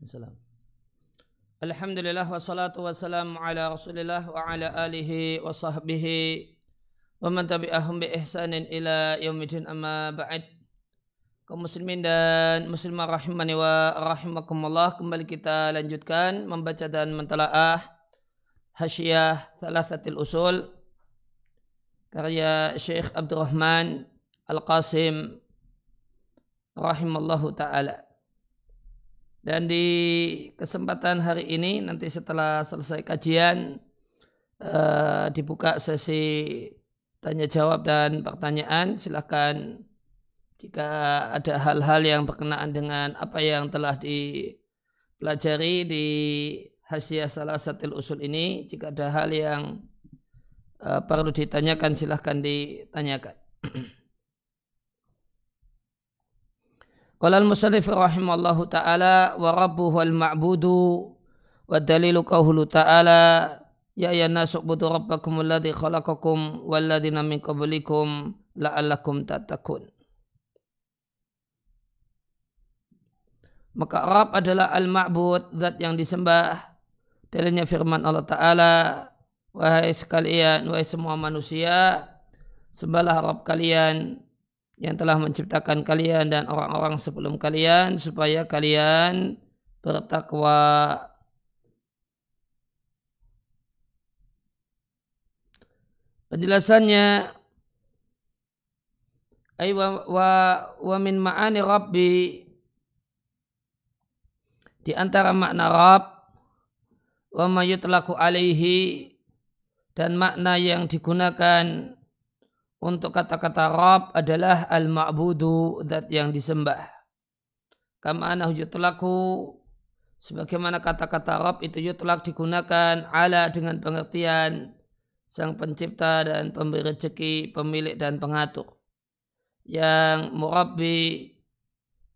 Assalamualaikum. Alhamdulillah wassalatu wassalamu ala rasulillah wa ala alihi wa sahbihi wa man tabi'ahum bi ihsanin ila yaumidin amma ba'd. Kaum muslimin dan muslimah rahimani wa rahimakumullah kembali kita lanjutkan membaca dan mentelaah hasyiah thalathatil usul karya Syekh Abdurrahman Al-Qasim rahimallahu taala. Dan di kesempatan hari ini nanti setelah selesai kajian uh, dibuka sesi tanya jawab dan pertanyaan silahkan jika ada hal-hal yang berkenaan dengan apa yang telah dipelajari di hasil salah satu usul ini jika ada hal yang uh, perlu ditanyakan silahkan ditanyakan Qala al-musannif rahimallahu taala wa rabbuhu al-ma'budu wa dalilu qawlu ta'ala ya ya nasu budu rabbakum alladhi khalaqakum walladhina min qablikum la'allakum tattaqun Maka Rabb adalah al-ma'bud, zat yang disembah. Dalilnya firman Allah Ta'ala, Wahai sekalian, wahai semua manusia, sembahlah Rabb kalian yang telah menciptakan kalian dan orang-orang sebelum kalian supaya kalian bertakwa. Penjelasannya ay wa, wa, wa min ma'ani rabbi di antara makna Rabb wa ma yutlaku alaihi dan makna yang digunakan untuk kata-kata Rab adalah al-ma'budu dat yang disembah. Kama anahu yutlaku sebagaimana kata-kata Rab itu yutlak digunakan ala dengan pengertian sang pencipta dan pemberi rezeki, pemilik dan pengatur. Yang murabbi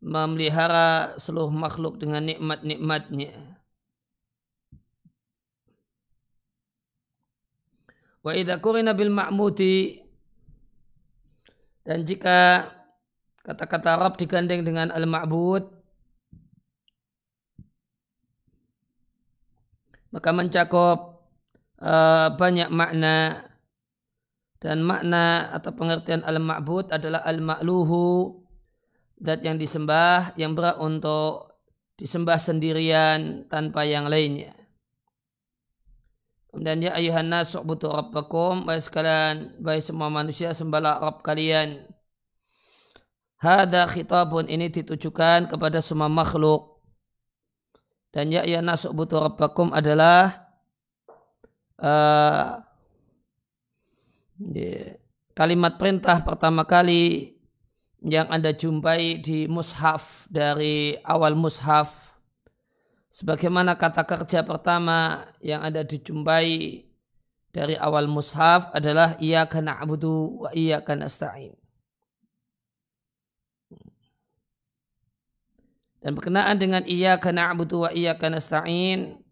memelihara seluruh makhluk dengan nikmat-nikmatnya. Wa idha kurina bil ma'mudi dan jika kata-kata Arab digandeng dengan al-ma'bud, maka mencakup uh, banyak makna dan makna atau pengertian al-ma'bud adalah al-ma'luhu dat yang disembah yang berat untuk disembah sendirian tanpa yang lainnya. Kemudian ya ayuhan nas ubudu rabbakum Baik sekalian, baik semua manusia sembahlah Rabb kalian. Hada khitabun ini ditujukan kepada semua makhluk. Dan ya ayuhan nas ubudu rabbakum adalah uh, kalimat perintah pertama kali yang Anda jumpai di mushaf dari awal mushaf sebagaimana kata kerja pertama yang ada dijumpai dari awal mushaf adalah iyyaka na'budu wa iyyaka nasta'in. Dan berkenaan dengan iyyaka na'budu wa iyyaka nasta'in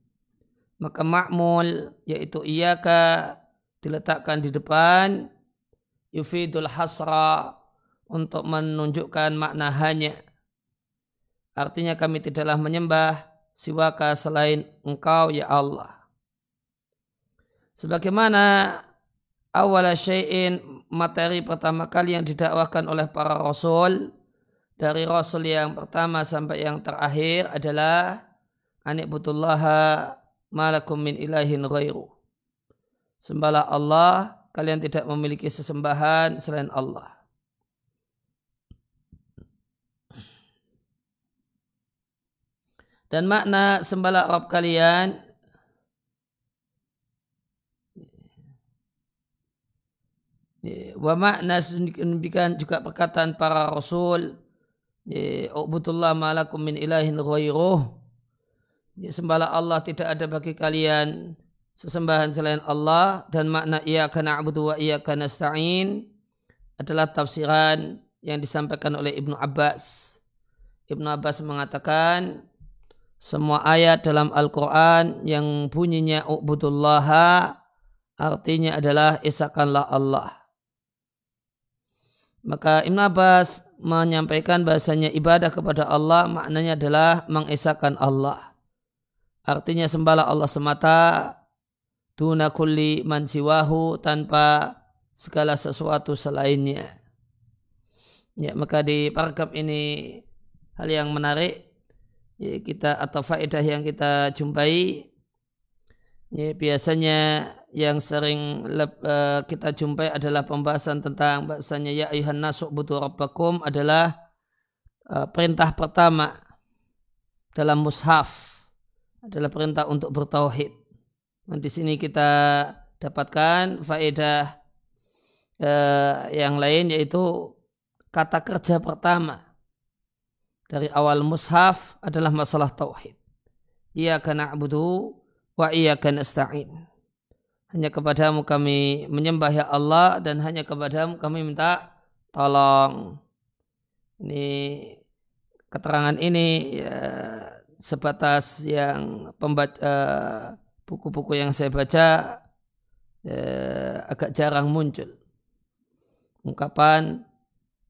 maka ma'mul yaitu iyyaka diletakkan di depan yufidul hasra untuk menunjukkan makna hanya. Artinya kami tidaklah menyembah siwaka selain engkau ya Allah. Sebagaimana awal syai'in materi pertama kali yang didakwakan oleh para rasul dari rasul yang pertama sampai yang terakhir adalah anikbutullaha malakum min ilahin ghairu. Sembahlah Allah, kalian tidak memiliki sesembahan selain Allah. Dan makna sembahlah Rabb kalian wa makna demikian juga perkataan para rasul Ubudullah malakum min ilahin ghairuh Sembahlah Allah tidak ada bagi kalian sesembahan selain Allah dan makna ia karena abudu wa ia karena nasta'in adalah tafsiran yang disampaikan oleh Ibnu Abbas. Ibnu Abbas mengatakan semua ayat dalam Al-Quran yang bunyinya Ubudullaha artinya adalah isakanlah Allah. Maka Ibn Abbas menyampaikan bahasanya ibadah kepada Allah maknanya adalah mengesahkan Allah. Artinya sembahlah Allah semata tuna kulli man siwahu tanpa segala sesuatu selainnya. Ya, maka di paragraf ini hal yang menarik ya, kita atau faedah yang kita jumpai ya, biasanya yang sering uh, kita jumpai adalah pembahasan tentang bahasanya ya ayuhan nasuk butuh rabbakum adalah uh, perintah pertama dalam mushaf adalah perintah untuk bertauhid. Dan di sini kita dapatkan faedah uh, yang lain yaitu kata kerja pertama dari awal mushaf adalah masalah tauhid. Ia kena abudu wa kena nasta'in. Hanya kepadamu kami menyembah ya Allah dan hanya kepadamu kami minta tolong. Ini keterangan ini ya, sebatas yang pembaca buku-buku yang saya baca ya, agak jarang muncul. Ungkapan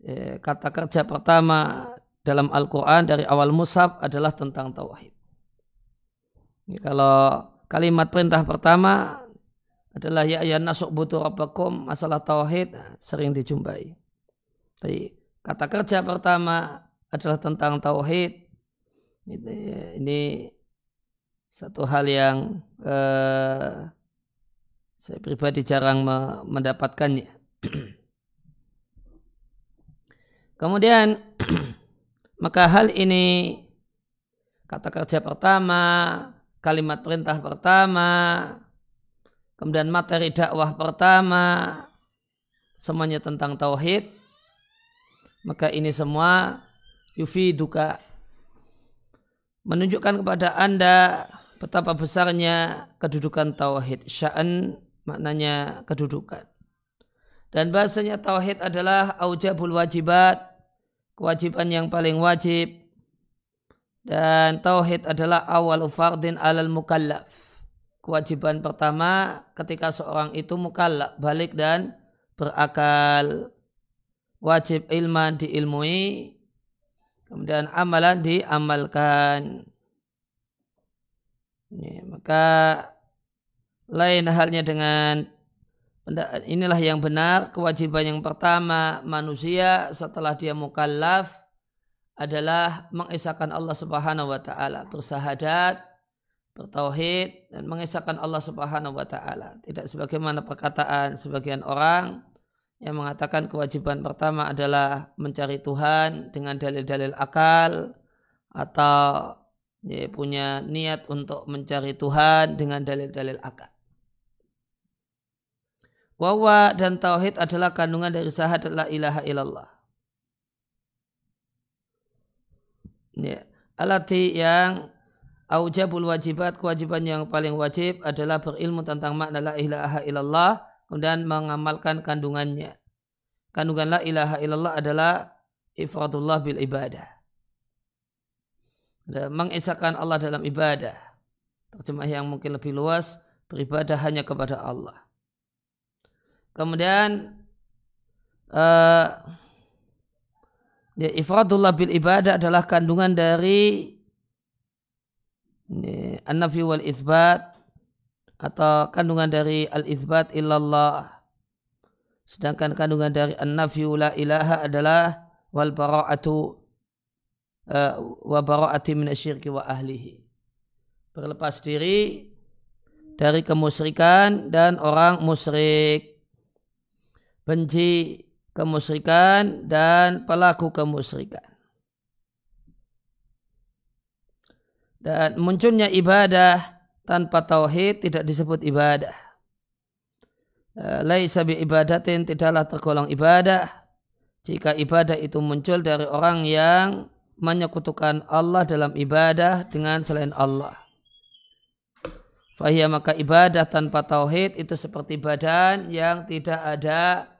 Eh, kata kerja pertama dalam Al-Quran dari awal Musab adalah tentang tauhid. Kalau kalimat perintah pertama adalah ya ya nasuk butuh rabbakum masalah tauhid sering dijumpai. Tapi kata kerja pertama adalah tentang tauhid. Ini, ini satu hal yang eh, saya pribadi jarang mendapatkannya. Kemudian maka hal ini kata kerja pertama, kalimat perintah pertama, kemudian materi dakwah pertama, semuanya tentang tauhid. Maka ini semua yufiduka menunjukkan kepada Anda betapa besarnya kedudukan tauhid. Sya'an maknanya kedudukan. Dan bahasanya tauhid adalah aujabul wajibat kewajiban yang paling wajib dan tauhid adalah awal fardin alal mukallaf. Kewajiban pertama ketika seorang itu mukallaf, balik dan berakal. Wajib ilman diilmui, kemudian amalan diamalkan. Ini, maka lain halnya dengan inilah yang benar kewajiban yang pertama manusia setelah dia mukallaf adalah mengesahkan Allah Subhanahu wa taala bersahadat bertauhid dan mengesahkan Allah Subhanahu wa taala. Tidak sebagaimana perkataan sebagian orang yang mengatakan kewajiban pertama adalah mencari Tuhan dengan dalil-dalil akal atau dia punya niat untuk mencari Tuhan dengan dalil-dalil akal Wawa dan tauhid adalah kandungan dari syahadat la ilaha illallah. Ya. Alati yang aujabul wajibat, kewajiban yang paling wajib adalah berilmu tentang makna la ilaha illallah kemudian mengamalkan kandungannya. Kandungan la ilaha illallah adalah ifradullah bil ibadah. Dan mengisahkan Allah dalam ibadah. Terjemah yang mungkin lebih luas, beribadah hanya kepada Allah. Kemudian uh, ya, ifradullah bil ibadah adalah kandungan dari an-nafi wal itsbat atau kandungan dari al-itsbat illallah. Sedangkan kandungan dari an-nafi la ilaha adalah wal bara'atu uh, wa bara'ati minasyirki wa ahlihi. Berlepas diri dari kemusyrikan dan orang musyrik benci kemusyrikan dan pelaku kemusyrikan. Dan munculnya ibadah tanpa tauhid tidak disebut ibadah. Eh, laisa bi ibadatin tidaklah tergolong ibadah jika ibadah itu muncul dari orang yang menyekutukan Allah dalam ibadah dengan selain Allah. Fahiyah maka ibadah tanpa tauhid itu seperti badan yang tidak ada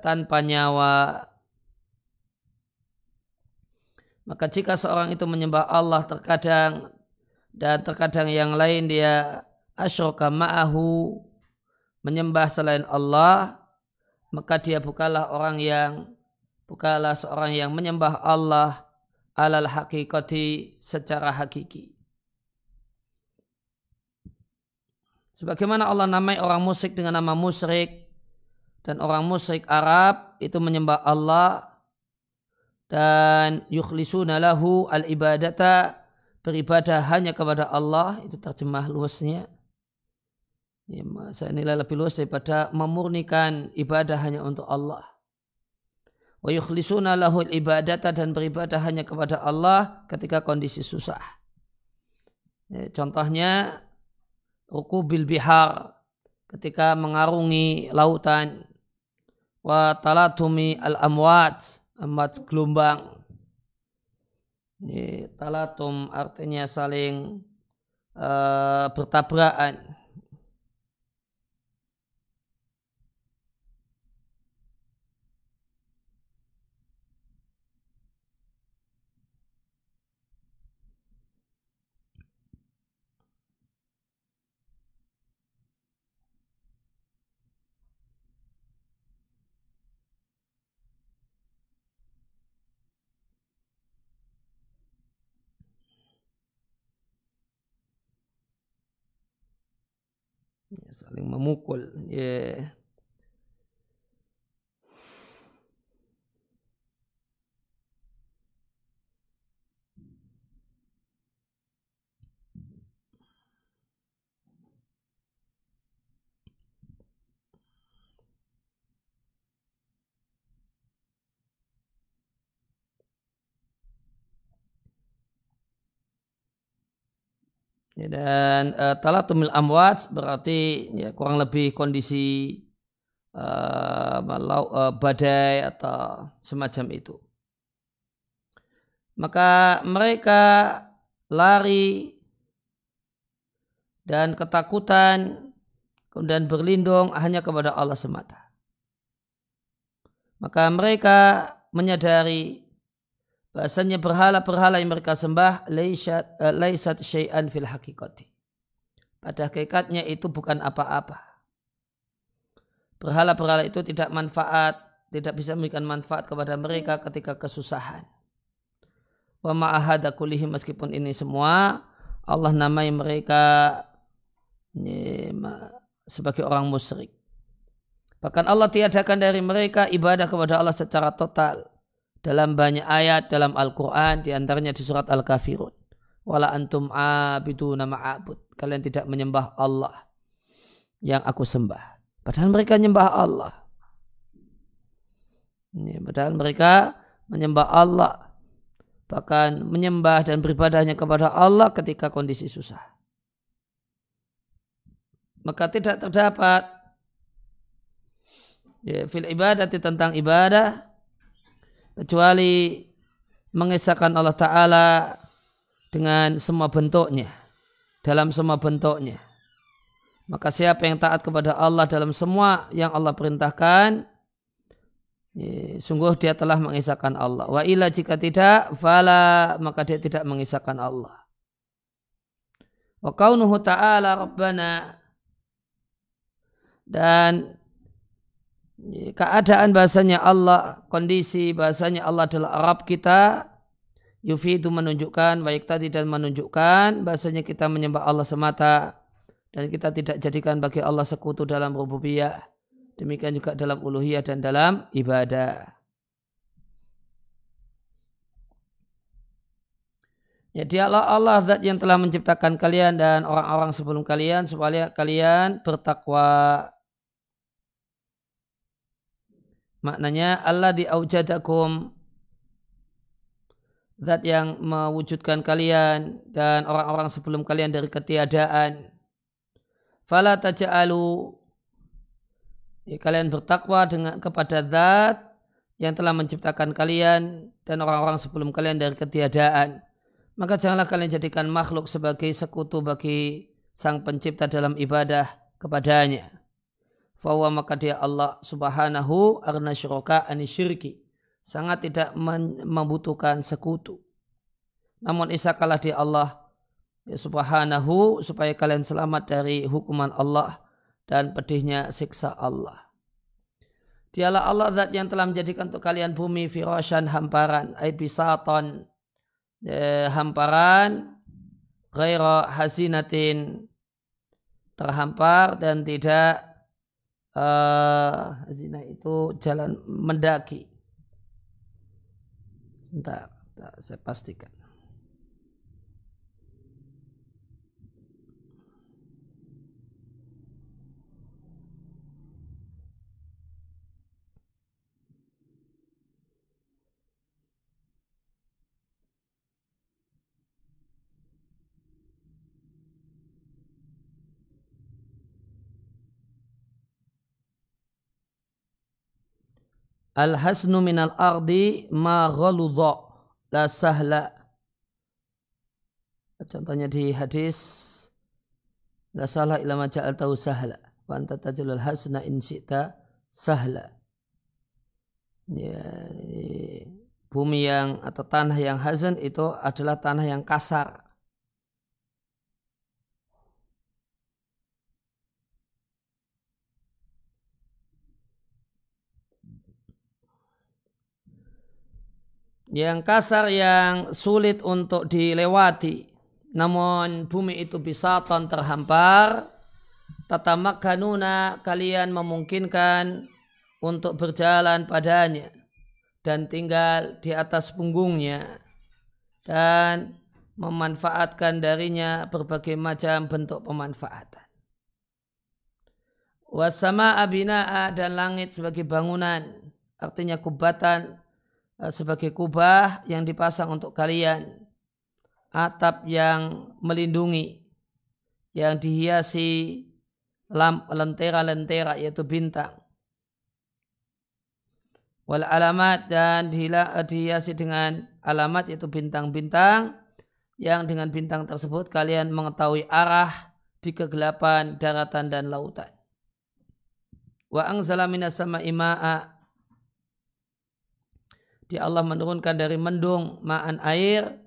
tanpa nyawa. Maka jika seorang itu menyembah Allah terkadang dan terkadang yang lain dia asyraka ma'ahu menyembah selain Allah maka dia bukanlah orang yang bukanlah seorang yang menyembah Allah alal hakikati secara hakiki. Sebagaimana Allah namai orang musyrik dengan nama musyrik dan orang musyrik Arab itu menyembah Allah. Dan yukhlisuna lahu al ibadata beribadah hanya kepada Allah. Itu terjemah luasnya. Ya, saya nilai lebih luas daripada memurnikan ibadah hanya untuk Allah. Wa yukhlisuna lahu al ibadata dan beribadah hanya kepada Allah ketika kondisi susah. Ya, contohnya ruku bil bihar ketika mengarungi lautan wa talatumi al amwat amat gelombang. Ini talatum artinya saling uh, bertabrakan. Ya, saling memukul. Ya Ya, dan uh, talatumil amwat berarti ya, kurang lebih kondisi uh, badai atau semacam itu. Maka mereka lari dan ketakutan kemudian berlindung hanya kepada Allah semata. Maka mereka menyadari bahasanya berhala-berhala yang mereka sembah laisat, uh, laisat syai'an fil hakikati. Pada hakikatnya itu bukan apa-apa. Berhala-berhala itu tidak manfaat, tidak bisa memberikan manfaat kepada mereka ketika kesusahan. Wa ma'ahada kulihi meskipun ini semua Allah namai mereka sebagai orang musyrik. Bahkan Allah tiadakan dari mereka ibadah kepada Allah secara total dalam banyak ayat dalam Al-Quran di antaranya di surat Al-Kafirun. Wala antum abiduna ma'abud. Kalian tidak menyembah Allah yang aku sembah. Padahal mereka menyembah Allah. Ini, padahal mereka menyembah Allah. Bahkan menyembah dan beribadahnya kepada Allah ketika kondisi susah. Maka tidak terdapat ya, fil ibadah tentang ibadah kecuali mengesahkan Allah Ta'ala dengan semua bentuknya. Dalam semua bentuknya. Maka siapa yang taat kepada Allah dalam semua yang Allah perintahkan ya, sungguh dia telah mengisahkan Allah. Wa ila jika tidak fala maka dia tidak mengisahkan Allah. Wa kaunuhu ta'ala rabbana dan keadaan bahasanya Allah, kondisi bahasanya Allah adalah Arab kita, Yufi itu menunjukkan, baik tadi dan menunjukkan bahasanya kita menyembah Allah semata dan kita tidak jadikan bagi Allah sekutu dalam rububiyah. Demikian juga dalam uluhiyah dan dalam ibadah. Ya dialah Allah zat yang telah menciptakan kalian dan orang-orang sebelum kalian supaya kalian bertakwa Maknanya Allah diaujadakum Zat yang mewujudkan kalian dan orang-orang sebelum kalian dari ketiadaan. Fala taja'alu ya, kalian bertakwa dengan kepada zat yang telah menciptakan kalian dan orang-orang sebelum kalian dari ketiadaan. Maka janganlah kalian jadikan makhluk sebagai sekutu bagi sang pencipta dalam ibadah kepadanya bahwa maka dia Allah subhanahu arna syuraka anisyirki sangat tidak membutuhkan sekutu. Namun isakalah dia Allah ya subhanahu supaya kalian selamat dari hukuman Allah dan pedihnya siksa Allah. Dialah Allah zat yang telah menjadikan untuk kalian bumi firashan hamparan, ay bisaton eh, hamparan, ghaira hasinatin terhampar dan tidak uh, zina itu jalan mendaki. Sebentar, saya pastikan. Al-hasnu minal ardi ma ghaludha la sahla. Contohnya di hadis la sahla ila ma ja'al tahu sahla. Wa anta tajulul hasna in syi'ta sahla. Ya, bumi yang atau tanah yang hazan itu adalah tanah yang kasar. Yang kasar yang sulit untuk dilewati. Namun bumi itu bisa ton terhampar. Tatamak kanuna kalian memungkinkan untuk berjalan padanya dan tinggal di atas punggungnya dan memanfaatkan darinya berbagai macam bentuk pemanfaatan. Wasama abina'a dan langit sebagai bangunan, artinya kubatan sebagai kubah yang dipasang untuk kalian. Atap yang melindungi yang dihiasi lentera-lentera yaitu bintang. Wal alamat dan dihiasi dengan alamat yaitu bintang-bintang yang dengan bintang tersebut kalian mengetahui arah di kegelapan daratan dan lautan. Wa anzala minas sama'i ma'a dia Allah menurunkan dari mendung ma'an air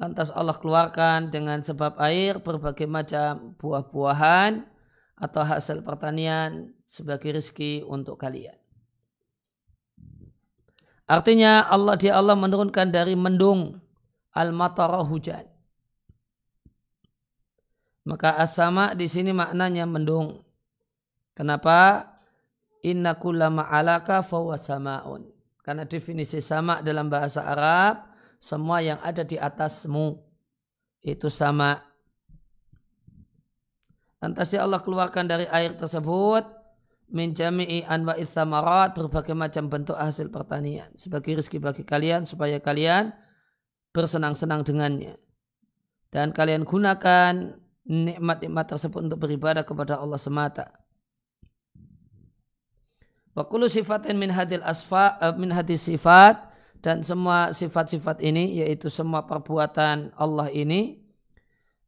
lantas Allah keluarkan dengan sebab air berbagai macam buah-buahan atau hasil pertanian sebagai rezeki untuk kalian. Artinya Allah dia Allah menurunkan dari mendung al-matara hujan. Maka asama di sini maknanya mendung. Kenapa? Inna kullama alaka fawasamaun. Karena definisi sama dalam bahasa Arab, semua yang ada di atasmu itu sama. Lantas Allah keluarkan dari air tersebut min anwa'i thamarat berbagai macam bentuk hasil pertanian sebagai rezeki bagi kalian supaya kalian bersenang-senang dengannya dan kalian gunakan nikmat-nikmat tersebut untuk beribadah kepada Allah semata. Wa kullu sifatin min hadil asfa uh, min hadis sifat dan semua sifat-sifat ini yaitu semua perbuatan Allah ini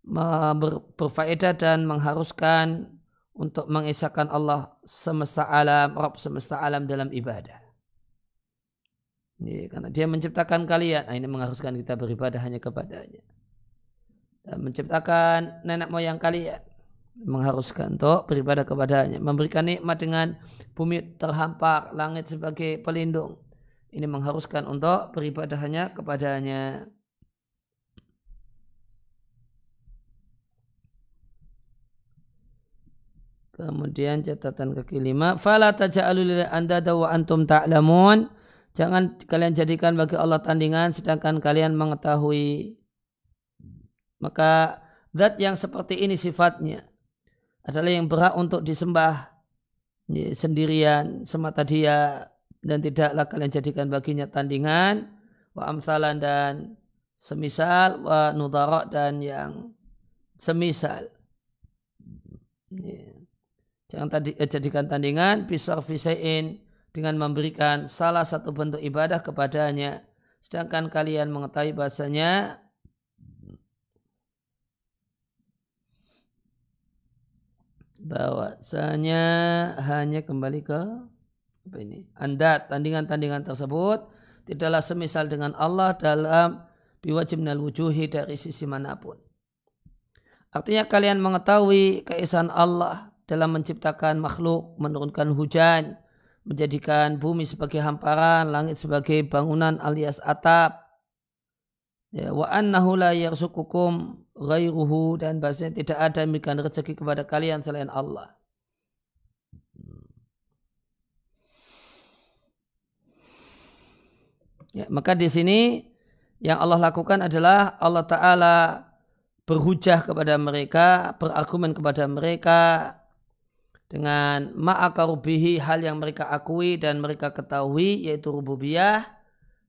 ber, berfaedah dan mengharuskan untuk mengisahkan Allah semesta alam, Rabb semesta alam dalam ibadah. Ini, karena dia menciptakan kalian, nah ini mengharuskan kita beribadah hanya kepadanya. Dan menciptakan nenek moyang kalian mengharuskan untuk beribadah kepadanya. Memberikan nikmat dengan bumi terhampar, langit sebagai pelindung. Ini mengharuskan untuk beribadah hanya kepadanya. Kemudian catatan kaki lima. Fala taja'alu anda wa antum ta'lamun. Jangan kalian jadikan bagi Allah tandingan sedangkan kalian mengetahui. Maka zat yang seperti ini sifatnya adalah yang berhak untuk disembah. Sendirian semata dia dan tidaklah kalian jadikan baginya tandingan. Wa amsalan dan semisal wa nudara dan yang semisal. Jangan tadi, eh, jadikan tandingan bisar fisain dengan memberikan salah satu bentuk ibadah kepadanya. Sedangkan kalian mengetahui bahasanya bahwasanya hanya kembali ke apa ini? Anda tandingan-tandingan tersebut tidaklah semisal dengan Allah dalam biwajib wujuhi dari sisi mana pun. Artinya kalian mengetahui keesaan Allah dalam menciptakan makhluk, menurunkan hujan, menjadikan bumi sebagai hamparan, langit sebagai bangunan alias atap. Ya, wa annahu la yarsukukum ghairuhu dan bahasanya tidak ada yang memberikan rezeki kepada kalian selain Allah. Ya, maka di sini yang Allah lakukan adalah Allah Ta'ala berhujah kepada mereka, berargumen kepada mereka dengan ma'akarubihi hal yang mereka akui dan mereka ketahui yaitu rububiyah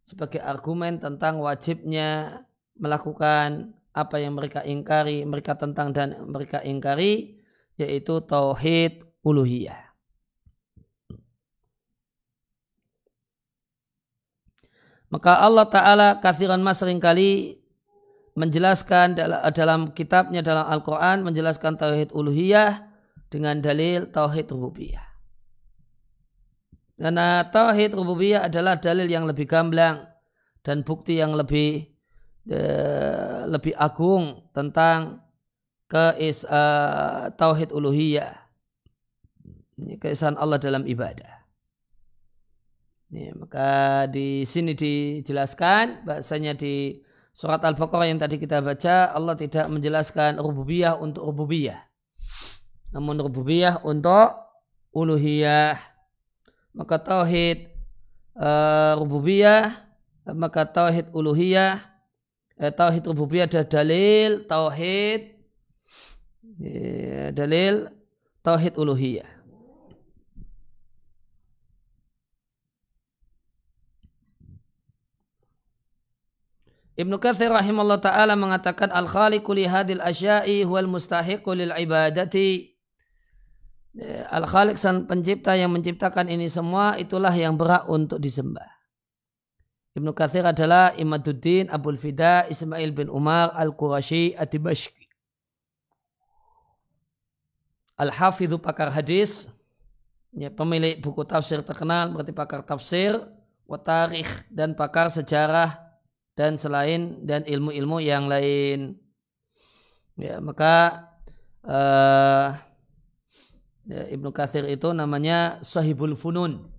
sebagai argumen tentang wajibnya melakukan apa yang mereka ingkari, mereka tentang dan mereka ingkari yaitu tauhid uluhiyah. Maka Allah Ta'ala kathiran mas sering kali menjelaskan dalam kitabnya dalam Al-Quran menjelaskan tauhid uluhiyah dengan dalil tauhid rububiyah. Karena tauhid rububiyah adalah dalil yang lebih gamblang dan bukti yang lebih uh, lebih agung tentang keis uh, tauhid uluhiyah. Keesaan Allah dalam ibadah. Ya, maka di sini dijelaskan bahasanya di surat Al-Baqarah yang tadi kita baca Allah tidak menjelaskan rububiyah untuk rububiyah. Namun rububiyah untuk uluhiyah. Maka tauhid uh, rububiyah maka tauhid uluhiyah eh, tauhid rububiyah ada dalil tauhid ya, dalil tauhid uluhiyah. Ibnu Katsir rahimahullah taala mengatakan al khaliqu li hadil asya'i huwal mustahiqu lil ibadati. Ya, al khaliq sang pencipta yang menciptakan ini semua itulah yang berhak untuk disembah. Ibnu Katsir adalah Imaduddin Abdul Fida Ismail bin Umar Al-Qurashi At-Tibashki. Al-Hafidhu pakar hadis, ya, pemilik buku tafsir terkenal berarti pakar tafsir, watarikh dan pakar sejarah dan selain dan ilmu-ilmu yang lain. Ya, maka uh, ya, Ibnu Katsir itu namanya Sahibul Funun.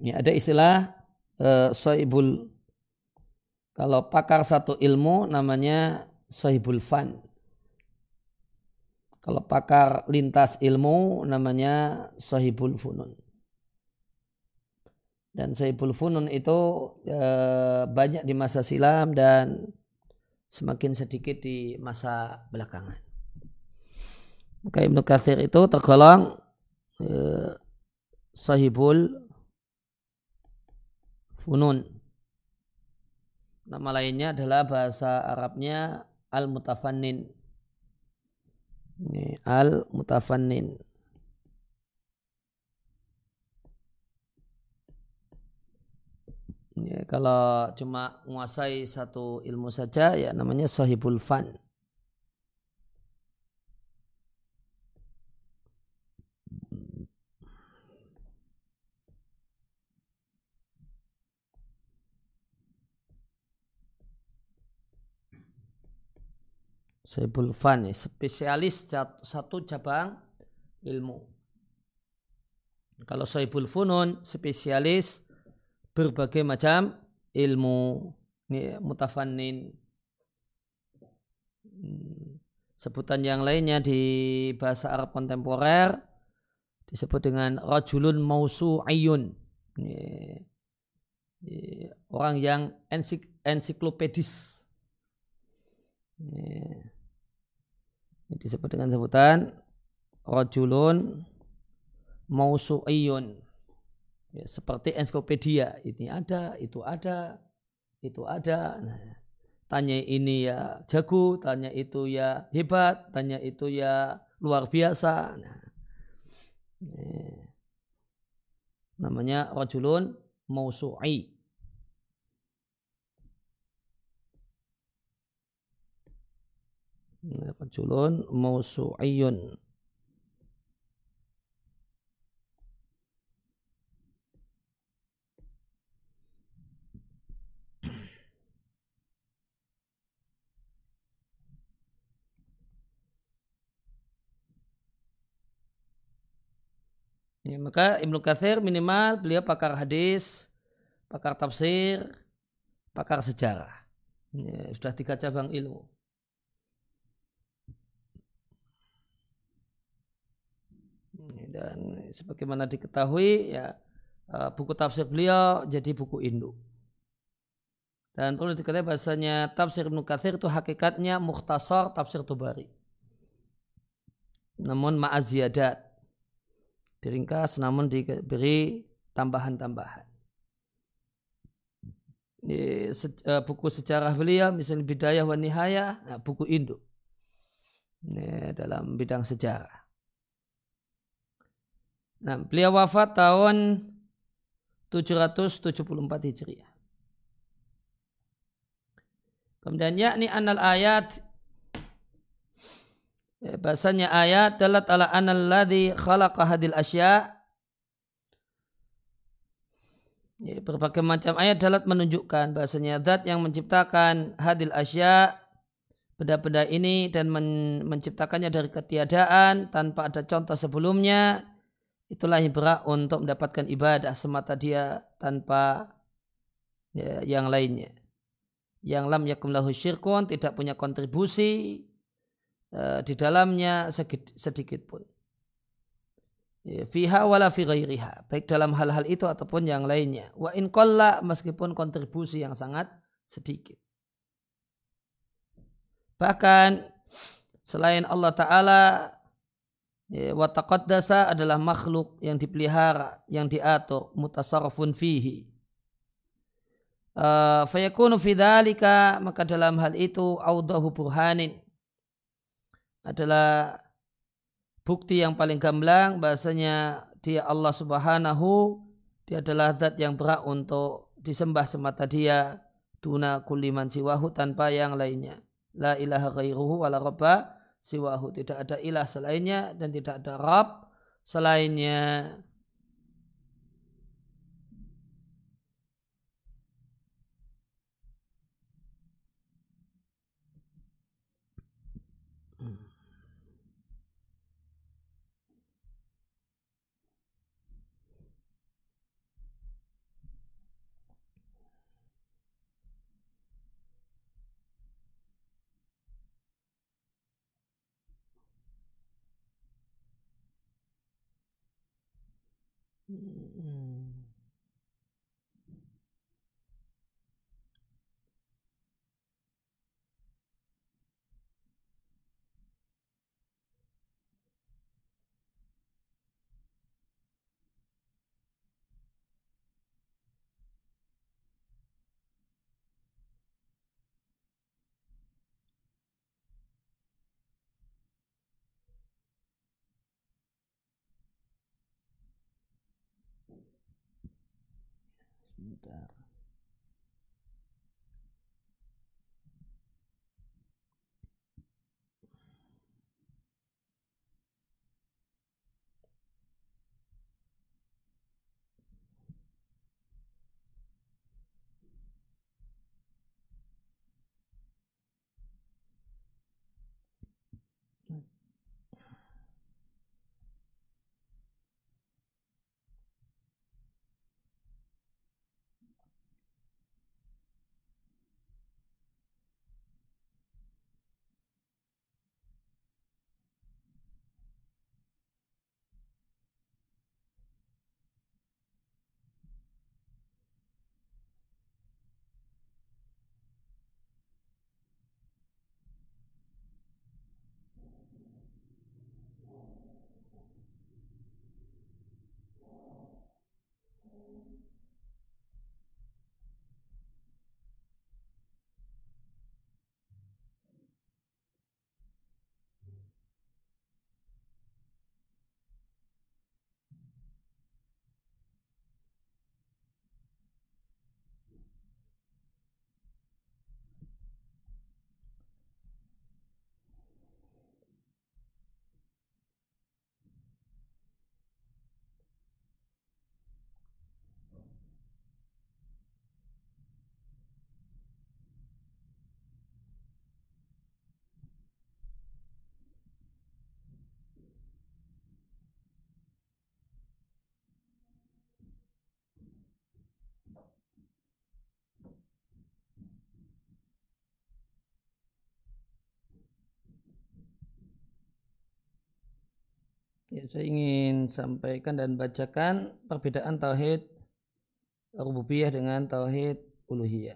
Ini ada istilah uh, soibul kalau pakar satu ilmu namanya soibul fan. Kalau pakar lintas ilmu namanya sohibul funun. Dan sohibul funun itu e, banyak di masa silam dan semakin sedikit di masa belakangan. Maka Ibnu Kathir itu tergolong e, sahibul funun. Nama lainnya adalah bahasa Arabnya al-mutafannin. Ini al-mutafannin. Ya, kalau cuma menguasai satu ilmu saja ya namanya sahibul fan. Saibul Fani, spesialis satu cabang ilmu. Kalau Saibul Funun, spesialis berbagai macam ilmu. Ini mutafannin. Hmm. Sebutan yang lainnya di bahasa Arab kontemporer disebut dengan rajulun mausu'iyun. Orang yang ensik, ensiklopedis. Ini disebut dengan sebutan rajulun mausu'iyun. Ya, seperti ensiklopedia. Ini ada, itu ada, itu ada. Nah, tanya ini ya jago, tanya itu ya hebat, tanya itu ya luar biasa. Nah, ini. namanya rajulun mausu'i. Rajulun mausu'iyun Ya, maka Ibnu Katsir minimal beliau pakar hadis, pakar tafsir, pakar sejarah. Ya, sudah tiga cabang ilmu. Dan sebagaimana diketahui ya eh, buku tafsir beliau jadi buku induk. Dan perlu diketahui bahasanya tafsir Ibnu Katsir itu hakikatnya mukhtasar tafsir Tubari. Namun ma'aziyadat diringkas namun diberi tambahan-tambahan. Eh, buku sejarah beliau misalnya Bidayah wa Nihayah, nah, buku induk. Ini dalam bidang sejarah. Nah, beliau wafat tahun 774 Hijriah. Kemudian yakni anal ayat Ya, bahasanya ayat dalat ala anal ladhi khalaqa hadil asya. Ya, berbagai macam ayat dalat menunjukkan bahasanya zat yang menciptakan hadil asya benda-benda ini dan men menciptakannya dari ketiadaan tanpa ada contoh sebelumnya itulah yang berat untuk mendapatkan ibadah semata dia tanpa ya, yang lainnya yang lam yakum lahu syirkun tidak punya kontribusi Eh, di dalamnya sedikit, sedikit pun. Ya, fiha wala fi ghairiha. Baik dalam hal-hal itu ataupun yang lainnya. Wa in qalla meskipun kontribusi yang sangat sedikit. Bahkan selain Allah Ta'ala ya, wa taqaddasa adalah makhluk yang dipelihara, yang diatur, mutasarrafun fihi. Uh, fayakunu fidalika maka dalam hal itu audahu burhanin adalah bukti yang paling gamblang bahasanya dia Allah Subhanahu dia adalah zat yang berat untuk disembah semata dia tuna kuliman siwahu tanpa yang lainnya la ilaha ghairuhu wala rabba siwahu. Tidak ada ilah selainnya dan tidak ada rab selainnya Mm-mm. Sebentar. Ya, saya ingin sampaikan dan bacakan perbedaan tauhid rububiyah dengan tauhid uluhiyah.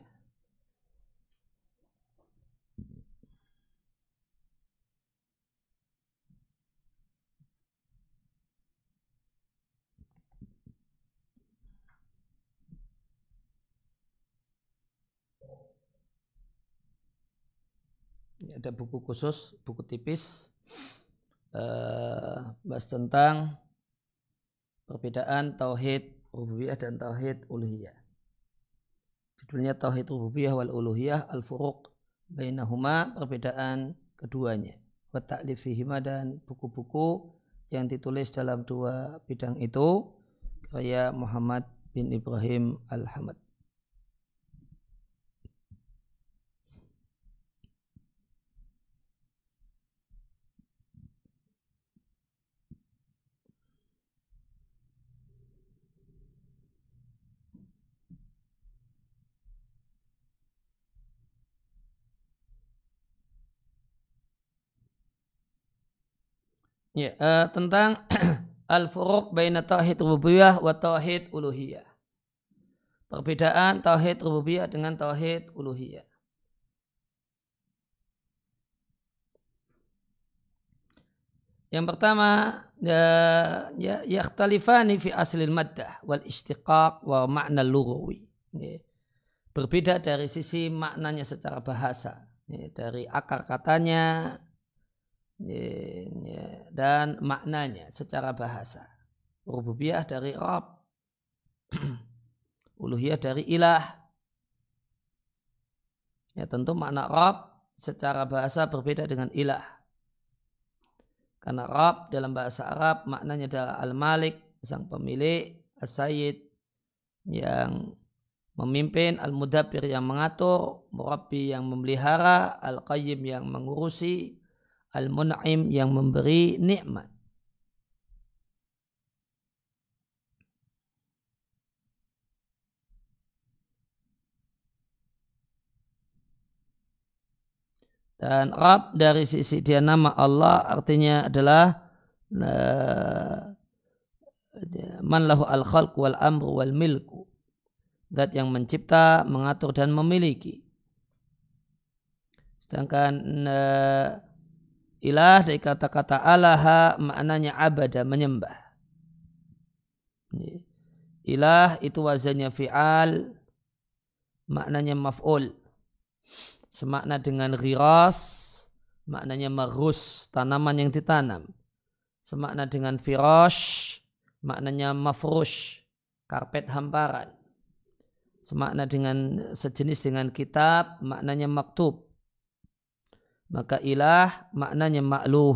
ada buku khusus, buku tipis uh, bahas tentang perbedaan tauhid rububiyah dan tauhid uluhiyah. Judulnya tauhid rububiyah wal uluhiyah al furuq bainahuma perbedaan keduanya. Wa ta'lifihima dan buku-buku yang ditulis dalam dua bidang itu karya Muhammad bin Ibrahim Al-Hamad. Ya, uh, tentang al-furuq baina tauhid rububiyah wa tauhid uluhiyah. Perbedaan tauhid rububiyah dengan tauhid uluhiyah. Yang pertama, ya, ya yakhtalifani fi aslil maddah wal istiqaq wa makna lughawi. Ya, berbeda dari sisi maknanya secara bahasa. Ya, dari akar katanya, dan maknanya secara bahasa. Rububiyah dari Rob. Uluhiyah dari ilah. Ya tentu makna Rob secara bahasa berbeda dengan ilah. Karena Rob dalam bahasa Arab maknanya adalah Al-Malik, sang pemilik, As-Sayyid, yang memimpin, Al-Mudabbir yang mengatur, Murabbi yang memelihara, Al-Qayyim yang mengurusi, Al-Mun'im yang memberi nikmat. Dan Rab dari sisi dia nama Allah artinya adalah uh, man lahu al khalq wal amru wal milku. Dat yang mencipta, mengatur dan memiliki. Sedangkan uh, Ilah dari kata-kata alaha maknanya abada menyembah. Ilah itu wazannya fi'al maknanya maf'ul. Semakna dengan ghiras maknanya marus tanaman yang ditanam. Semakna dengan firash maknanya mafrush karpet hamparan. Semakna dengan sejenis dengan kitab maknanya maktub maka ilah maknanya makluh.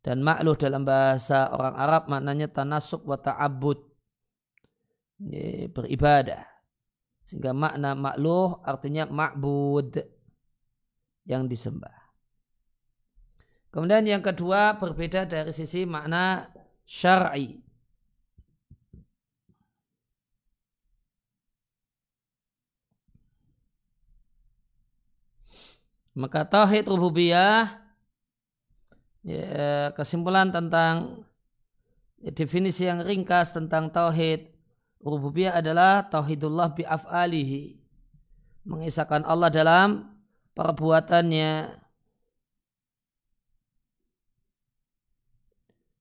Dan makluh dalam bahasa orang Arab maknanya tanasuk wa ta'abud. Beribadah. Sehingga makna makluh artinya ma'bud. Yang disembah. Kemudian yang kedua berbeda dari sisi makna syar'i. Maka tauhid rububiyah ya, kesimpulan tentang ya, definisi yang ringkas tentang tauhid rububiyah adalah tauhidullah bi af'alihi. Mengisahkan Allah dalam perbuatannya.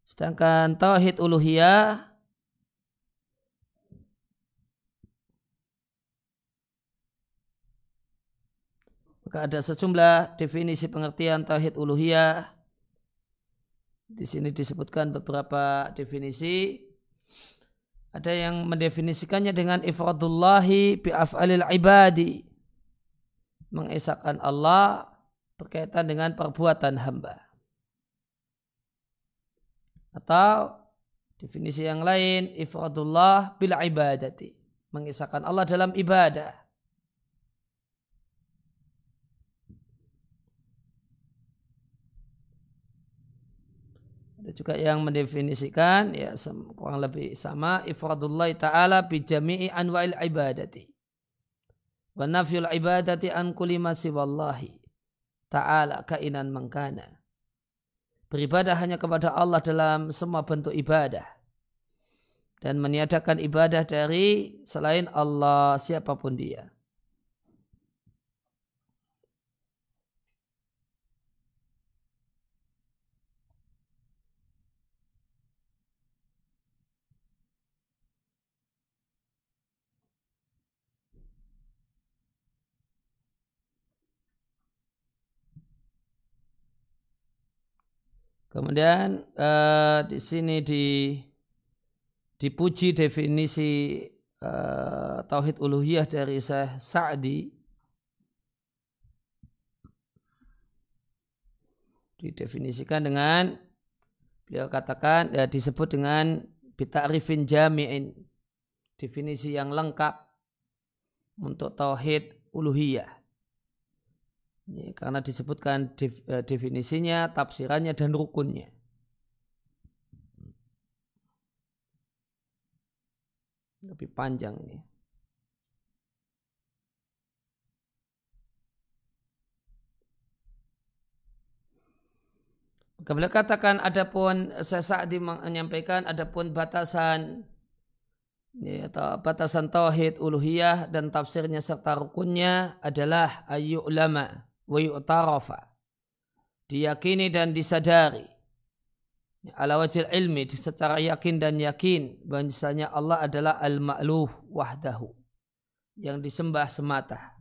Sedangkan tauhid uluhiyah Maka ada sejumlah definisi pengertian tauhid uluhiyah. Di sini disebutkan beberapa definisi. Ada yang mendefinisikannya dengan ifradullahi bi af'alil ibadi. Mengesahkan Allah berkaitan dengan perbuatan hamba. Atau definisi yang lain ifradullah bil ibadati. Mengisahkan Allah dalam ibadah Ada juga yang mendefinisikan ya kurang lebih sama ifradullah taala bi jami'i anwa'il ibadati. Wa nafyul ibadati an kulli ma siwallahi ta'ala kainan mangkana. beribadah hanya kepada Allah dalam semua bentuk ibadah dan meniadakan ibadah dari selain Allah siapa pun dia. Kemudian uh, di sini di dipuji definisi uh, tauhid uluhiyah dari Syekh Sa'di. Didefinisikan dengan beliau katakan ya disebut dengan bita'rifin jami'in. Definisi yang lengkap untuk tauhid uluhiyah Ya, karena disebutkan eh, definisinya, tafsirannya dan rukunnya. Lebih panjang ini. Kemudian katakan adapun saya menyampaikan adapun batasan ya, atau batasan tauhid uluhiyah dan tafsirnya serta rukunnya adalah ayu ulama wa diyakini dan disadari. Ala wajil ilmi secara yakin dan yakin bahwasanya Allah adalah al-ma'luh wahdahu yang disembah semata.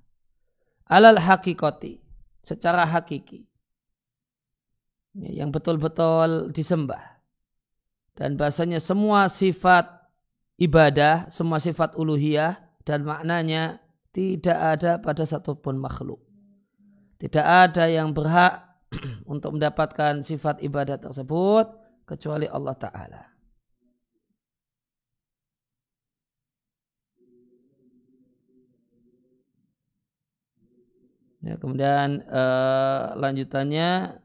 Alal hakikoti secara hakiki yang betul-betul disembah. Dan bahasanya semua sifat ibadah semua sifat uluhiyah dan maknanya tidak ada pada satupun makhluk tidak ada yang berhak untuk mendapatkan sifat ibadat tersebut kecuali Allah Ta'ala. Ya, kemudian uh, lanjutannya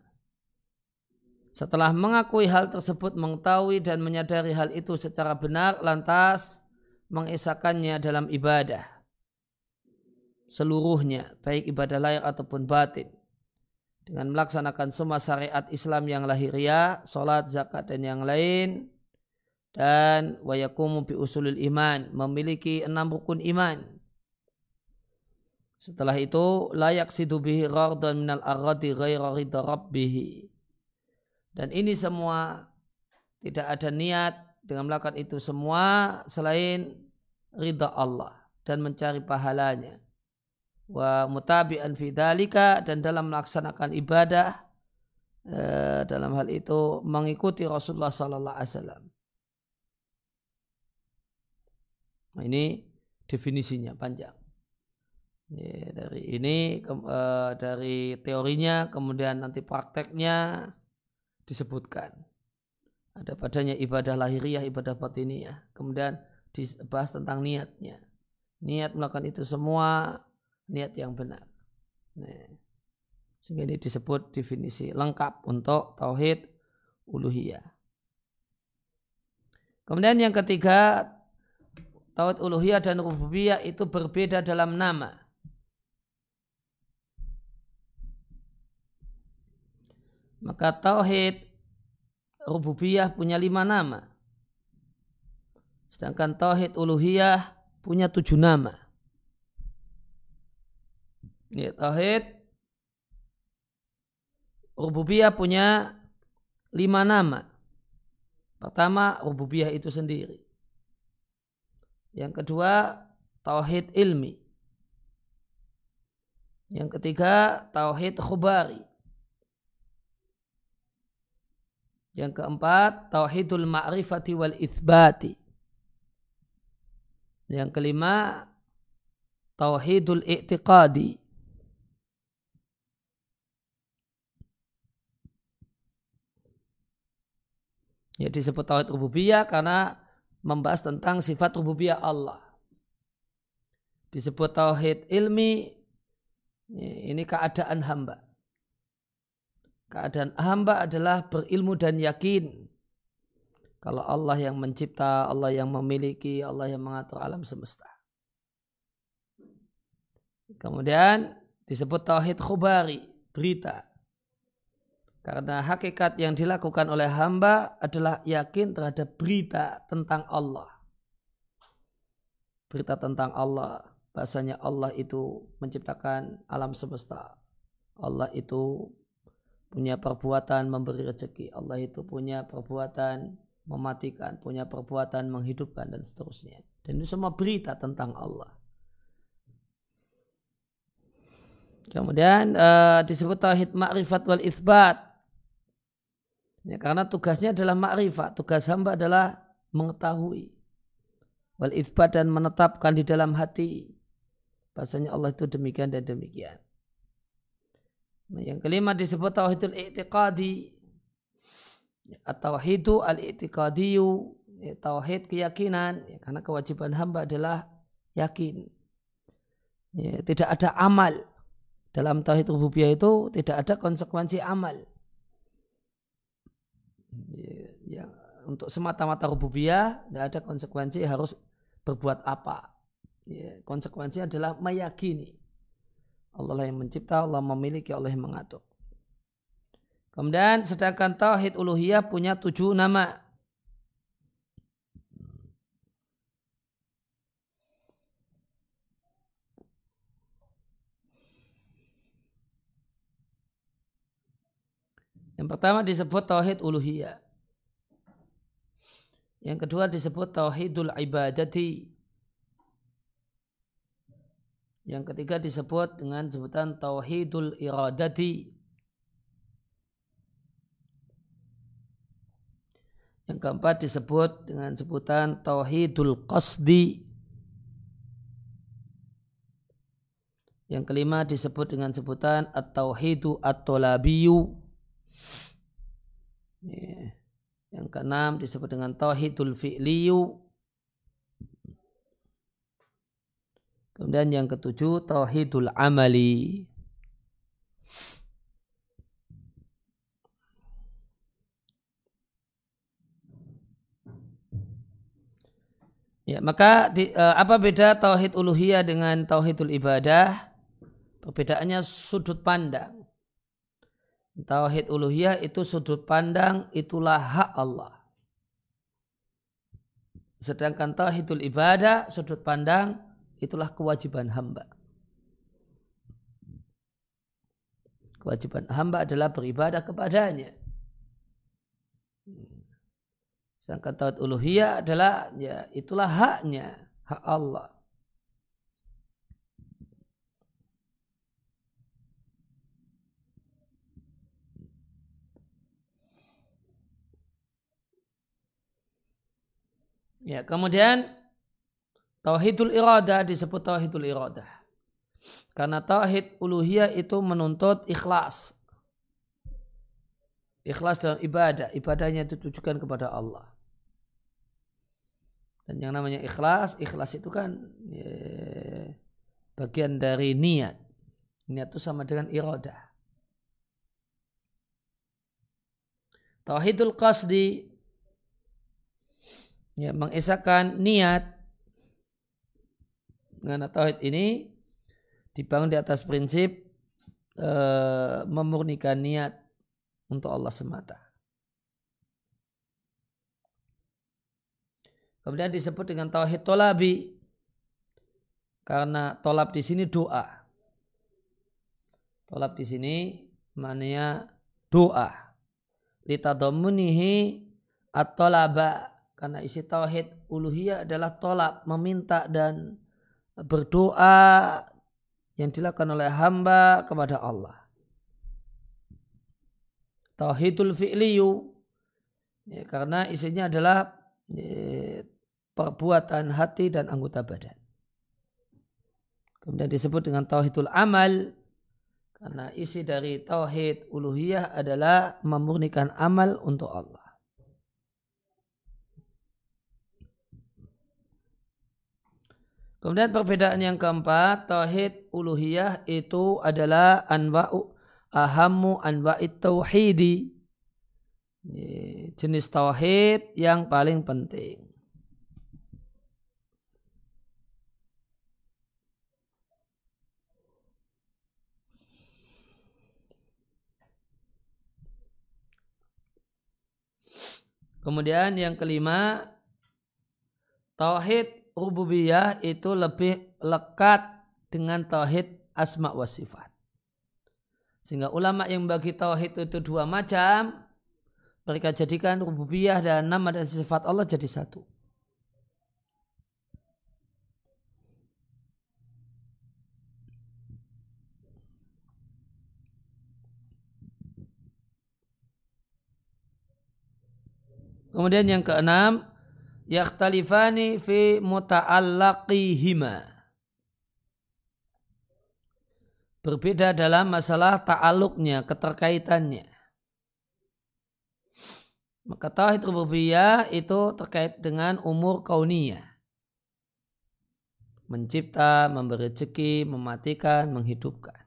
setelah mengakui hal tersebut, mengetahui dan menyadari hal itu secara benar, lantas mengisahkannya dalam ibadah seluruhnya, baik ibadah lahir ataupun batin. Dengan melaksanakan semua syariat Islam yang lahiriah, solat, zakat, dan yang lain. Dan wayakumu bi usulul iman, memiliki enam rukun iman. Setelah itu, layak sidu bihi rardan minal arradi ghaira rabbihi. Dan ini semua tidak ada niat dengan melakukan itu semua selain ridha Allah dan mencari pahalanya wa mutabi'an fi dalika dan dalam melaksanakan ibadah eh, dalam hal itu mengikuti Rasulullah sallallahu alaihi wasallam. Nah, ini definisinya panjang. Ya, dari ini ke, uh, dari teorinya kemudian nanti prakteknya disebutkan. Ada padanya ibadah lahiriah, ibadah batiniyah. Kemudian dibahas tentang niatnya. Niat melakukan itu semua niat yang benar. Nah, sehingga ini disebut definisi lengkap untuk tauhid uluhiyah. Kemudian yang ketiga, tauhid uluhiyah dan rububiyah itu berbeda dalam nama. Maka tauhid rububiyah punya lima nama. Sedangkan tauhid uluhiyah punya tujuh nama. Ya, tauhid rububiyah punya lima nama. Pertama, rububiyah itu sendiri. Yang kedua, tauhid ilmi. Yang ketiga, tauhid khubari. Yang keempat, tauhidul ma'rifati wal itsbati. Yang kelima, tauhidul i'tiqadi. Ya disebut tauhid rububiyah karena membahas tentang sifat rububiyah Allah. Disebut tauhid ilmi ini keadaan hamba. Keadaan hamba adalah berilmu dan yakin kalau Allah yang mencipta, Allah yang memiliki, Allah yang mengatur alam semesta. Kemudian disebut tauhid khubari, berita. Karena hakikat yang dilakukan oleh hamba adalah yakin terhadap berita tentang Allah. Berita tentang Allah. Bahasanya Allah itu menciptakan alam semesta. Allah itu punya perbuatan memberi rezeki. Allah itu punya perbuatan mematikan, punya perbuatan menghidupkan dan seterusnya. Dan itu semua berita tentang Allah. Kemudian uh, disebut tauhid ma'rifat wal isbat. Ya, karena tugasnya adalah makrifat, tugas hamba adalah mengetahui. Wal isbat dan menetapkan di dalam hati. Bahasanya Allah itu demikian dan demikian. Yang kelima disebut tauhidul i'tiqadi. At-tauhidu al-i'tiqadiyu. Ya, tauhid keyakinan. Ya, karena kewajiban hamba adalah yakin. Ya, tidak ada amal. Dalam tauhid rububiyah itu tidak ada konsekuensi amal ya, untuk semata-mata rububiyah tidak ada konsekuensi harus berbuat apa. Ya, konsekuensi adalah meyakini Allah lah yang mencipta, Allah memiliki, Allah yang mengatur. Kemudian sedangkan tauhid uluhiyah punya tujuh nama. Yang pertama disebut tauhid uluhiyah. Yang kedua disebut tauhidul ibadati. Yang ketiga disebut dengan sebutan tauhidul iradati. Yang keempat disebut dengan sebutan tauhidul qasdi. Yang kelima disebut dengan sebutan at-tauhidu at-tolabiyu. Yang keenam disebut dengan tauhidul fi'liyu. Kemudian yang ketujuh tauhidul amali. Ya, maka di, uh, apa beda tauhid uluhiyah dengan tauhidul ibadah? Perbedaannya sudut pandang. Tauhid uluhiyah itu sudut pandang itulah hak Allah. Sedangkan tauhidul ibadah sudut pandang itulah kewajiban hamba. Kewajiban hamba adalah beribadah kepadanya. Sedangkan tauhid uluhiyah adalah ya itulah haknya, hak Allah. Ya, kemudian tauhidul iradah disebut tauhidul iradah. Karena tauhid uluhiyah itu menuntut ikhlas. Ikhlas dalam ibadah, ibadahnya itu ditujukan kepada Allah. Dan yang namanya ikhlas, ikhlas itu kan ya, bagian dari niat. Niat itu sama dengan iradah. Tauhidul qasdi ya, mengesahkan niat dengan tauhid ini dibangun di atas prinsip e, memurnikan niat untuk Allah semata. Kemudian disebut dengan tauhid tolabi karena tolab di sini doa. Tolab di sini maknanya doa. Litadamunihi at-tolaba karena isi tauhid uluhiyah adalah tolak, meminta dan berdoa yang dilakukan oleh hamba kepada Allah. Tauhidul fi'liyu ya, karena isinya adalah ya, perbuatan hati dan anggota badan. Kemudian disebut dengan tauhidul amal karena isi dari tauhid uluhiyah adalah memurnikan amal untuk Allah. Kemudian perbedaan yang keempat, tauhid uluhiyah itu adalah anwa'u ahamu anwa'it tauhidi. Jenis tauhid yang paling penting. Kemudian yang kelima, tauhid rububiyah itu lebih lekat dengan tauhid asma wa sifat. Sehingga ulama yang bagi tauhid itu dua macam, mereka jadikan rububiyah dan nama dan sifat Allah jadi satu. Kemudian yang keenam, yakhtalifani fi muta'allaqihima. Berbeda dalam masalah ta'aluknya, keterkaitannya. Maka tauhid rububiyah itu terkait dengan umur kauniyah. Mencipta, memberi rezeki, mematikan, menghidupkan.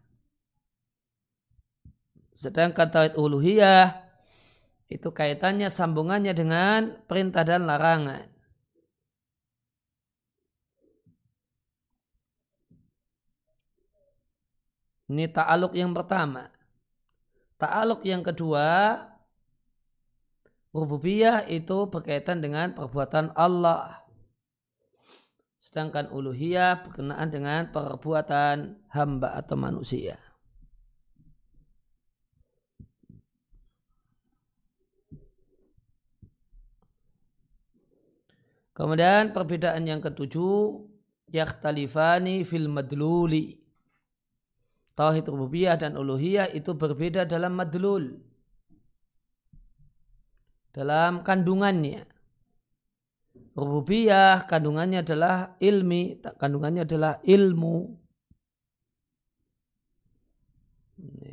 Sedangkan tauhid uluhiyah itu kaitannya sambungannya dengan perintah dan larangan. Ini ta'aluk yang pertama. Ta'aluk yang kedua, rububiyah itu berkaitan dengan perbuatan Allah. Sedangkan uluhiyah berkenaan dengan perbuatan hamba atau manusia. Kemudian perbedaan yang ketujuh, yakhtalifani fil madluli. Tauhid rububiyah dan uluhiyah itu berbeda dalam madlul. Dalam kandungannya. Rububiyah kandungannya adalah ilmi, kandungannya adalah ilmu.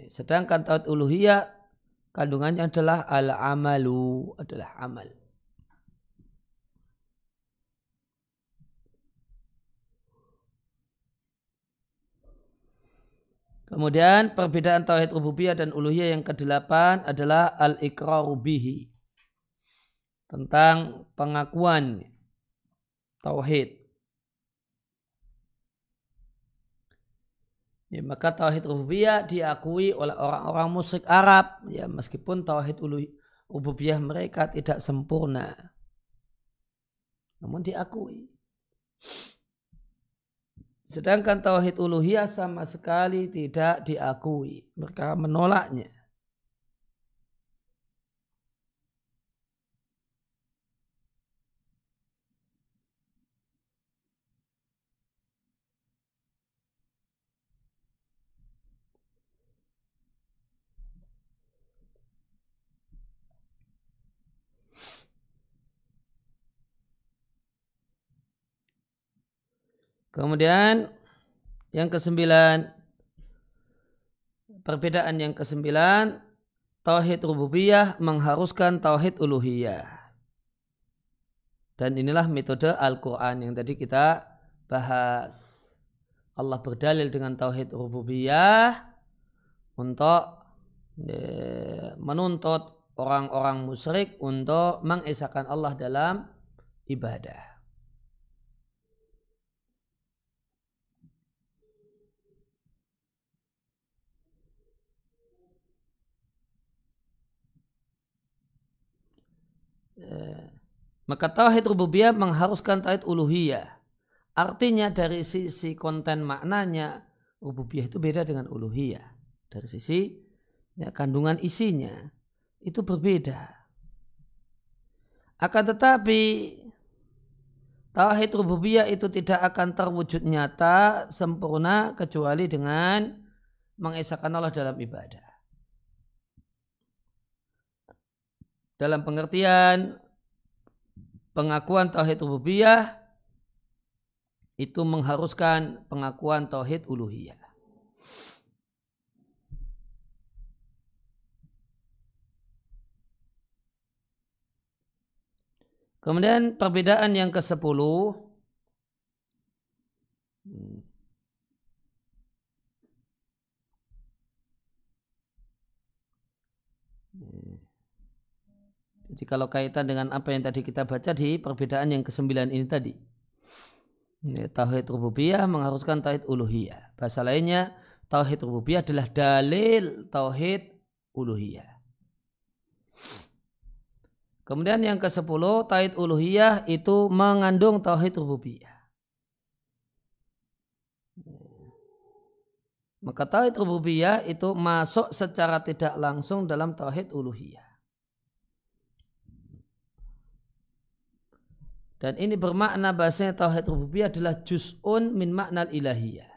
Sedangkan tauhid uluhiyah kandungannya adalah al-amalu, adalah amal. Kemudian perbedaan tauhid rububiyah dan uluhiyah yang kedelapan adalah al-iqraru bihi. Tentang pengakuan tauhid. Ya, maka tauhid rububiyah diakui oleh orang-orang musyrik Arab ya meskipun tauhid rububiyah mereka tidak sempurna. Namun diakui. Sedangkan tauhid uluhiyah sama sekali tidak diakui. Mereka menolaknya. Kemudian yang kesembilan, perbedaan yang kesembilan, tauhid rububiyah mengharuskan tauhid uluhiyah. Dan inilah metode Al-Quran yang tadi kita bahas. Allah berdalil dengan tauhid rububiyah untuk e, menuntut orang-orang musyrik untuk mengesahkan Allah dalam ibadah. Eh, maka tauhid rububiyah mengharuskan tauhid uluhiyah. Artinya dari sisi konten maknanya rububiyah itu beda dengan uluhiyah. Dari sisi ya, kandungan isinya itu berbeda. Akan tetapi tauhid rububiyah itu tidak akan terwujud nyata sempurna kecuali dengan mengesahkan Allah dalam ibadah. Dalam pengertian pengakuan tauhid rububiyah itu mengharuskan pengakuan tauhid uluhiyah. Kemudian perbedaan yang ke-10 Jadi kalau kaitan dengan apa yang tadi kita baca di perbedaan yang kesembilan ini tadi. Tauhid rububiyah mengharuskan tauhid uluhiyah. Bahasa lainnya, tauhid rububiyah adalah dalil tauhid uluhiyah. Kemudian yang ke sepuluh, tauhid uluhiyah itu mengandung tauhid rububiyah. Maka tauhid rububiyah itu masuk secara tidak langsung dalam tauhid uluhiyah. Dan ini bermakna bahasanya tauhid rububiyah adalah juz'un min makna ilahiyah.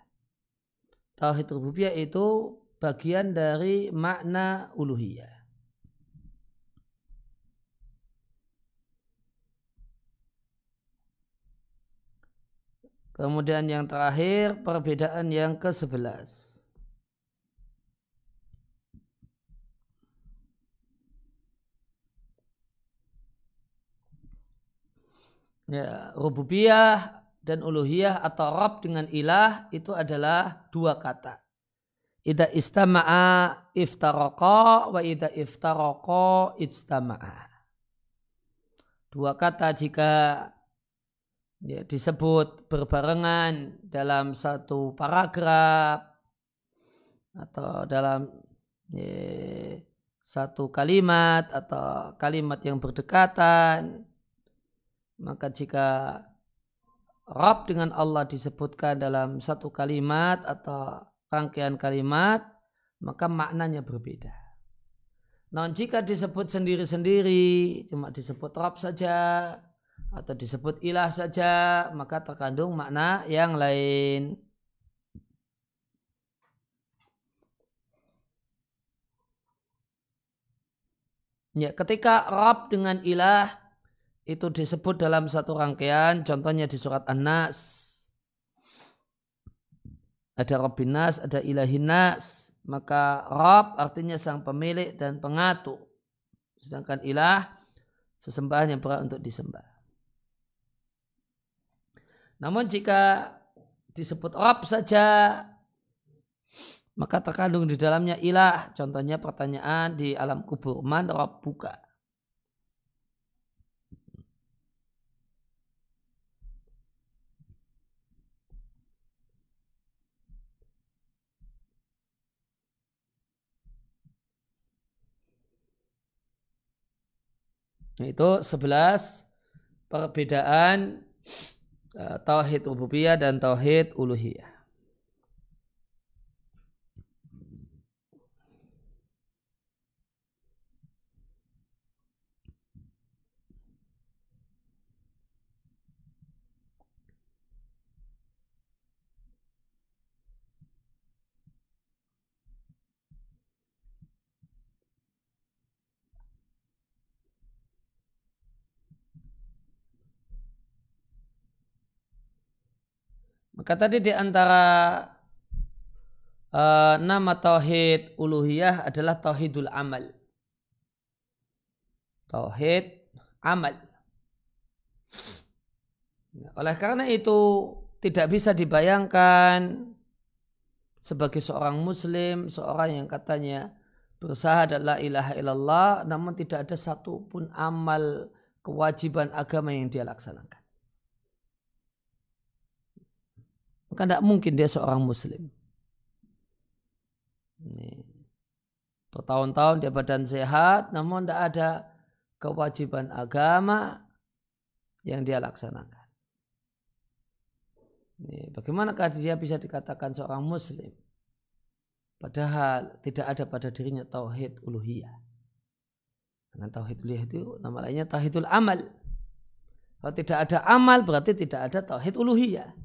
Tauhid rububiyah itu bagian dari makna uluhiyah. Kemudian yang terakhir perbedaan yang ke-11. Ya, rububiyah dan uluhiyah atau Rabb dengan ilah itu adalah dua kata. Ida istama'a iftaraqa wa ida iftaraqa istama'a. Dua kata jika ya, disebut berbarengan dalam satu paragraf atau dalam ya, satu kalimat atau kalimat yang berdekatan maka jika Rab dengan Allah disebutkan dalam satu kalimat atau rangkaian kalimat, maka maknanya berbeda. Nah, jika disebut sendiri-sendiri, cuma disebut Rab saja, atau disebut ilah saja, maka terkandung makna yang lain. Ya, ketika Rab dengan ilah itu disebut dalam satu rangkaian contohnya di surat An-Nas. Ada Rabbin Nas, ada Ilahin Nas. Maka Rabb artinya sang pemilik dan pengatur. Sedangkan ilah sesembahan yang berat untuk disembah. Namun jika disebut Rabb saja maka terkandung di dalamnya ilah. Contohnya pertanyaan di alam kubur man Rabb Itu sebelas perbedaan uh, tauhid rububiyah dan tauhid uluhiyah. Maka tadi di antara uh, nama tauhid uluhiyah adalah tauhidul amal. Tauhid amal. Oleh karena itu tidak bisa dibayangkan sebagai seorang muslim, seorang yang katanya berusaha adalah ilaha illallah, namun tidak ada satupun amal kewajiban agama yang dia laksanakan. Maka tidak mungkin dia seorang muslim. Bertahun-tahun dia badan sehat, namun tidak ada kewajiban agama yang dia laksanakan. Ini, bagaimanakah dia bisa dikatakan seorang muslim? Padahal tidak ada pada dirinya tauhid uluhiyah. Dengan tauhid uluhiyah itu nama lainnya tauhidul amal. Kalau tidak ada amal berarti tidak ada tauhid uluhiyah.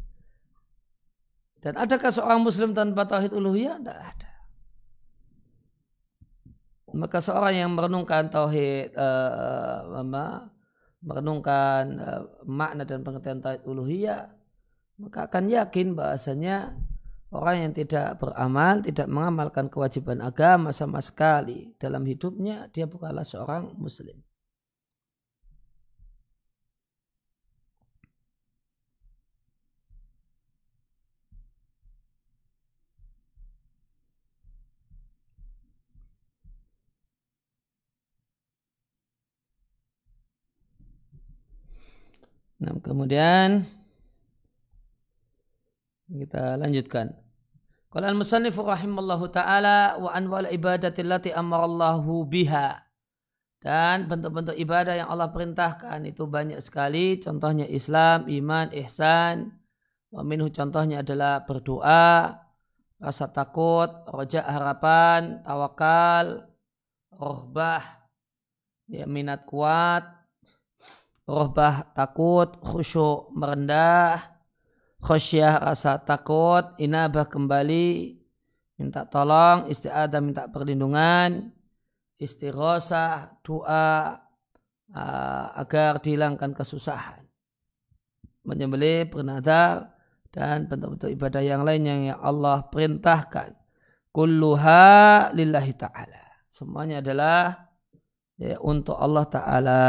Dan adakah seorang muslim tanpa tauhid uluhiyah? Tidak ada. Maka seorang yang merenungkan tauhid uh, merenungkan uh, makna dan pengertian tauhid uluhiyah, maka akan yakin bahasanya orang yang tidak beramal, tidak mengamalkan kewajiban agama sama sekali dalam hidupnya, dia bukanlah seorang muslim. Nah, kemudian kita lanjutkan. Qala al-musannif rahimallahu taala wa anwal ibadati allati amarallahu biha Dan bentuk-bentuk ibadah yang Allah perintahkan itu banyak sekali. Contohnya Islam, iman, ihsan. Minhu contohnya adalah berdoa, rasa takut, rojak harapan, tawakal, rohbah, ya, minat kuat, rohbah takut, khusyuk merendah, khosyah rasa takut, inabah kembali, minta tolong, istiadah minta perlindungan, istighosah, doa uh, agar dihilangkan kesusahan. Menyembelih, bernadar, dan bentuk-bentuk ibadah yang lain yang Allah perintahkan. Kulluha lillahi ta'ala. Semuanya adalah ya, untuk Allah Ta'ala.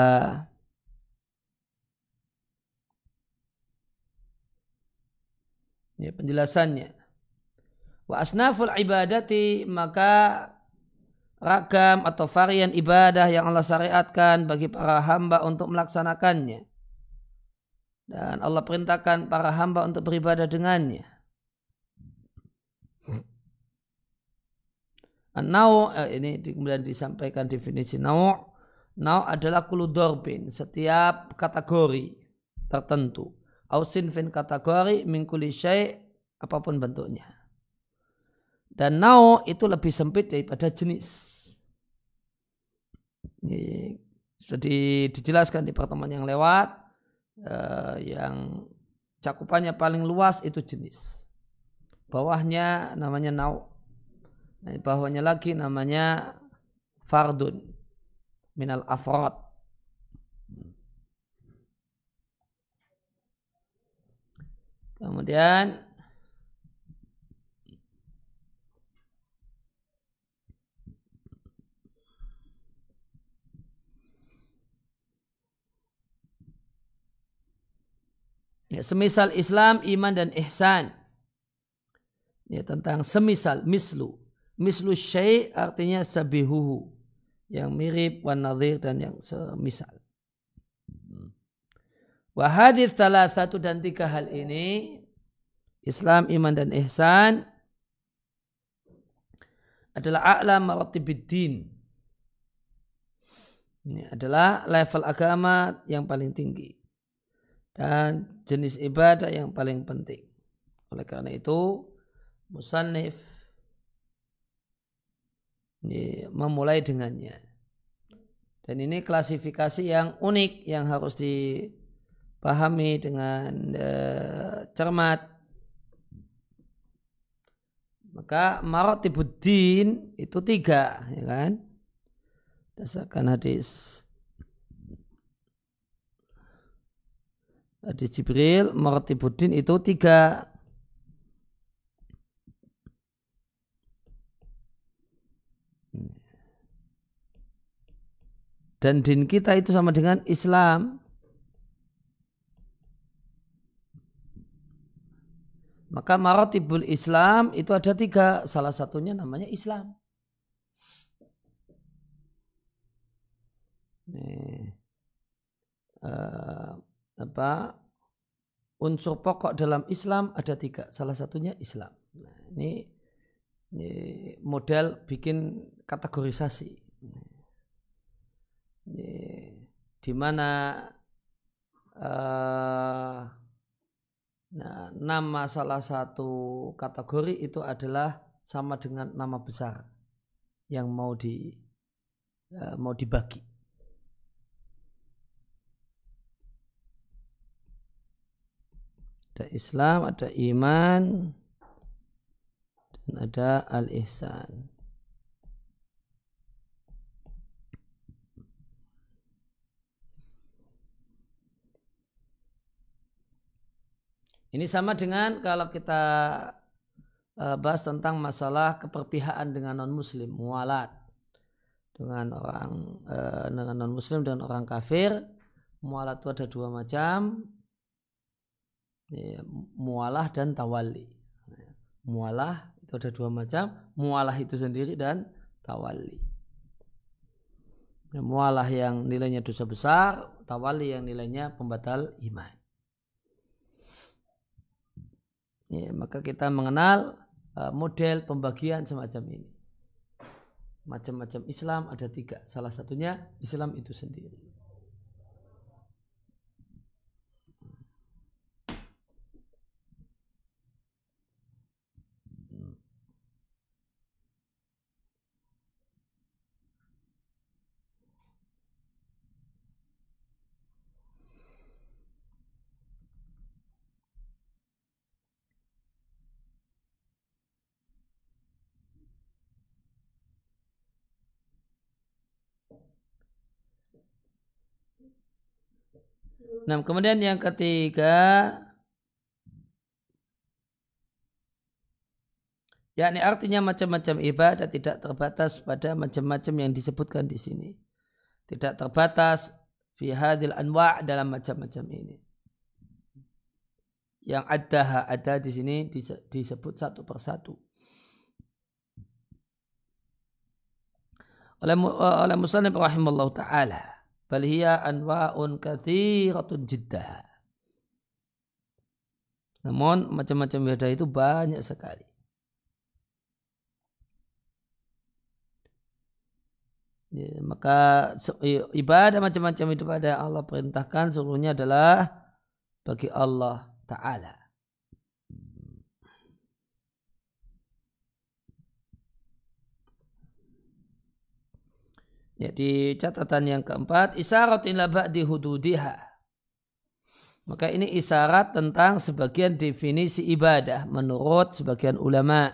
Ya, penjelasannya. Wa asnaful ibadati maka ragam atau varian ibadah yang Allah syariatkan bagi para hamba untuk melaksanakannya. Dan Allah perintahkan para hamba untuk beribadah dengannya. Nau eh, ini kemudian disampaikan definisi nau. Nau adalah kuludorbin, setiap kategori tertentu. Ausinfin kategori mingkuli syai apa pun bentuknya. Dan nau itu lebih sempit daripada jenis. Ini sudah di, dijelaskan di pertemuan yang lewat eh, yang cakupannya paling luas itu jenis. Bawahnya namanya nau. Nah, bawahnya lagi namanya fardun minal afrod. Kemudian Ya, semisal Islam, iman dan ihsan. Ya, tentang semisal, mislu. Mislu syai' artinya sabihuhu. Yang mirip, wan dan yang semisal. Wahadith salah satu dan tiga hal ini. Islam, iman dan ihsan. Adalah a'la maratibiddin. Ini adalah level agama yang paling tinggi dan jenis ibadah yang paling penting. Oleh karena itu, musannif ini memulai dengannya. Dan ini klasifikasi yang unik yang harus dipahami dengan uh, cermat. Maka marotibuddin itu tiga, ya kan? Dasarkan hadis di Jibril Martibuddin itu tiga dan din kita itu sama dengan Islam maka maratibul Islam itu ada tiga salah satunya namanya Islam Nih. Uh, apa unsur pokok dalam Islam ada tiga, salah satunya Islam. Nah, ini, ini model bikin kategorisasi. Ini, di mana uh, nah, nama salah satu kategori itu adalah sama dengan nama besar yang mau di uh, mau dibagi. Ada Islam, ada iman, dan ada al-ihsan. Ini sama dengan kalau kita uh, bahas tentang masalah keperpihakan dengan non muslim, mualat dengan orang uh, dengan non muslim dan orang kafir. Mualat itu ada dua macam, ya, mualah dan tawali. Mualah itu ada dua macam, mualah itu sendiri dan tawali. Mualah yang nilainya dosa besar, tawali yang nilainya pembatal iman. Ya, maka kita mengenal uh, model pembagian semacam ini. macam-macam Islam ada tiga. Salah satunya Islam itu sendiri. Nah, kemudian yang ketiga yakni artinya macam-macam ibadah tidak terbatas pada macam-macam yang disebutkan di sini. Tidak terbatas fi hadil anwa' dalam macam-macam ini. Yang ada ada di sini disebut satu persatu. Oleh oleh Muslim rahimallahu taala bal hiya anwa'un katsiratun jiddah. Namun macam-macam beda itu banyak sekali. Ya, maka ibadah macam-macam itu pada Allah perintahkan seluruhnya adalah bagi Allah Ta'ala. Jadi catatan yang keempat, isyarat ila ba'di hududiha. Maka ini isyarat tentang sebagian definisi ibadah menurut sebagian ulama.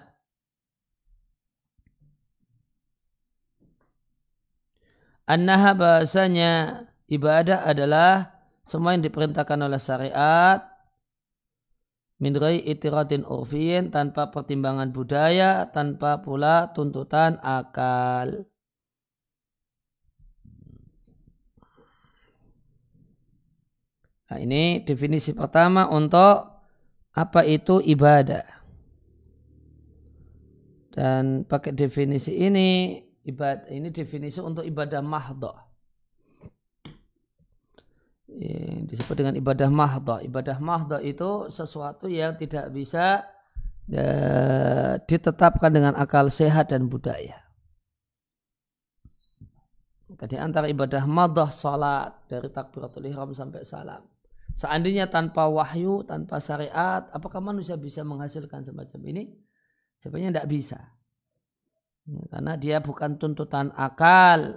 Annaha bahasanya ibadah adalah semua yang diperintahkan oleh syariat min itiradin urfiyin tanpa pertimbangan budaya, tanpa pula tuntutan akal. Nah, ini definisi pertama untuk apa itu ibadah. Dan pakai definisi ini ibadah ini definisi untuk ibadah mahdoh. disebut dengan ibadah mahdoh. Ibadah mahdoh itu sesuatu yang tidak bisa ya, ditetapkan dengan akal sehat dan budaya. Maka antara ibadah madah salat dari takbiratul ihram sampai salam. Seandainya tanpa wahyu, tanpa syariat, apakah manusia bisa menghasilkan semacam ini? Sebenarnya tidak bisa. Ya, karena dia bukan tuntutan akal.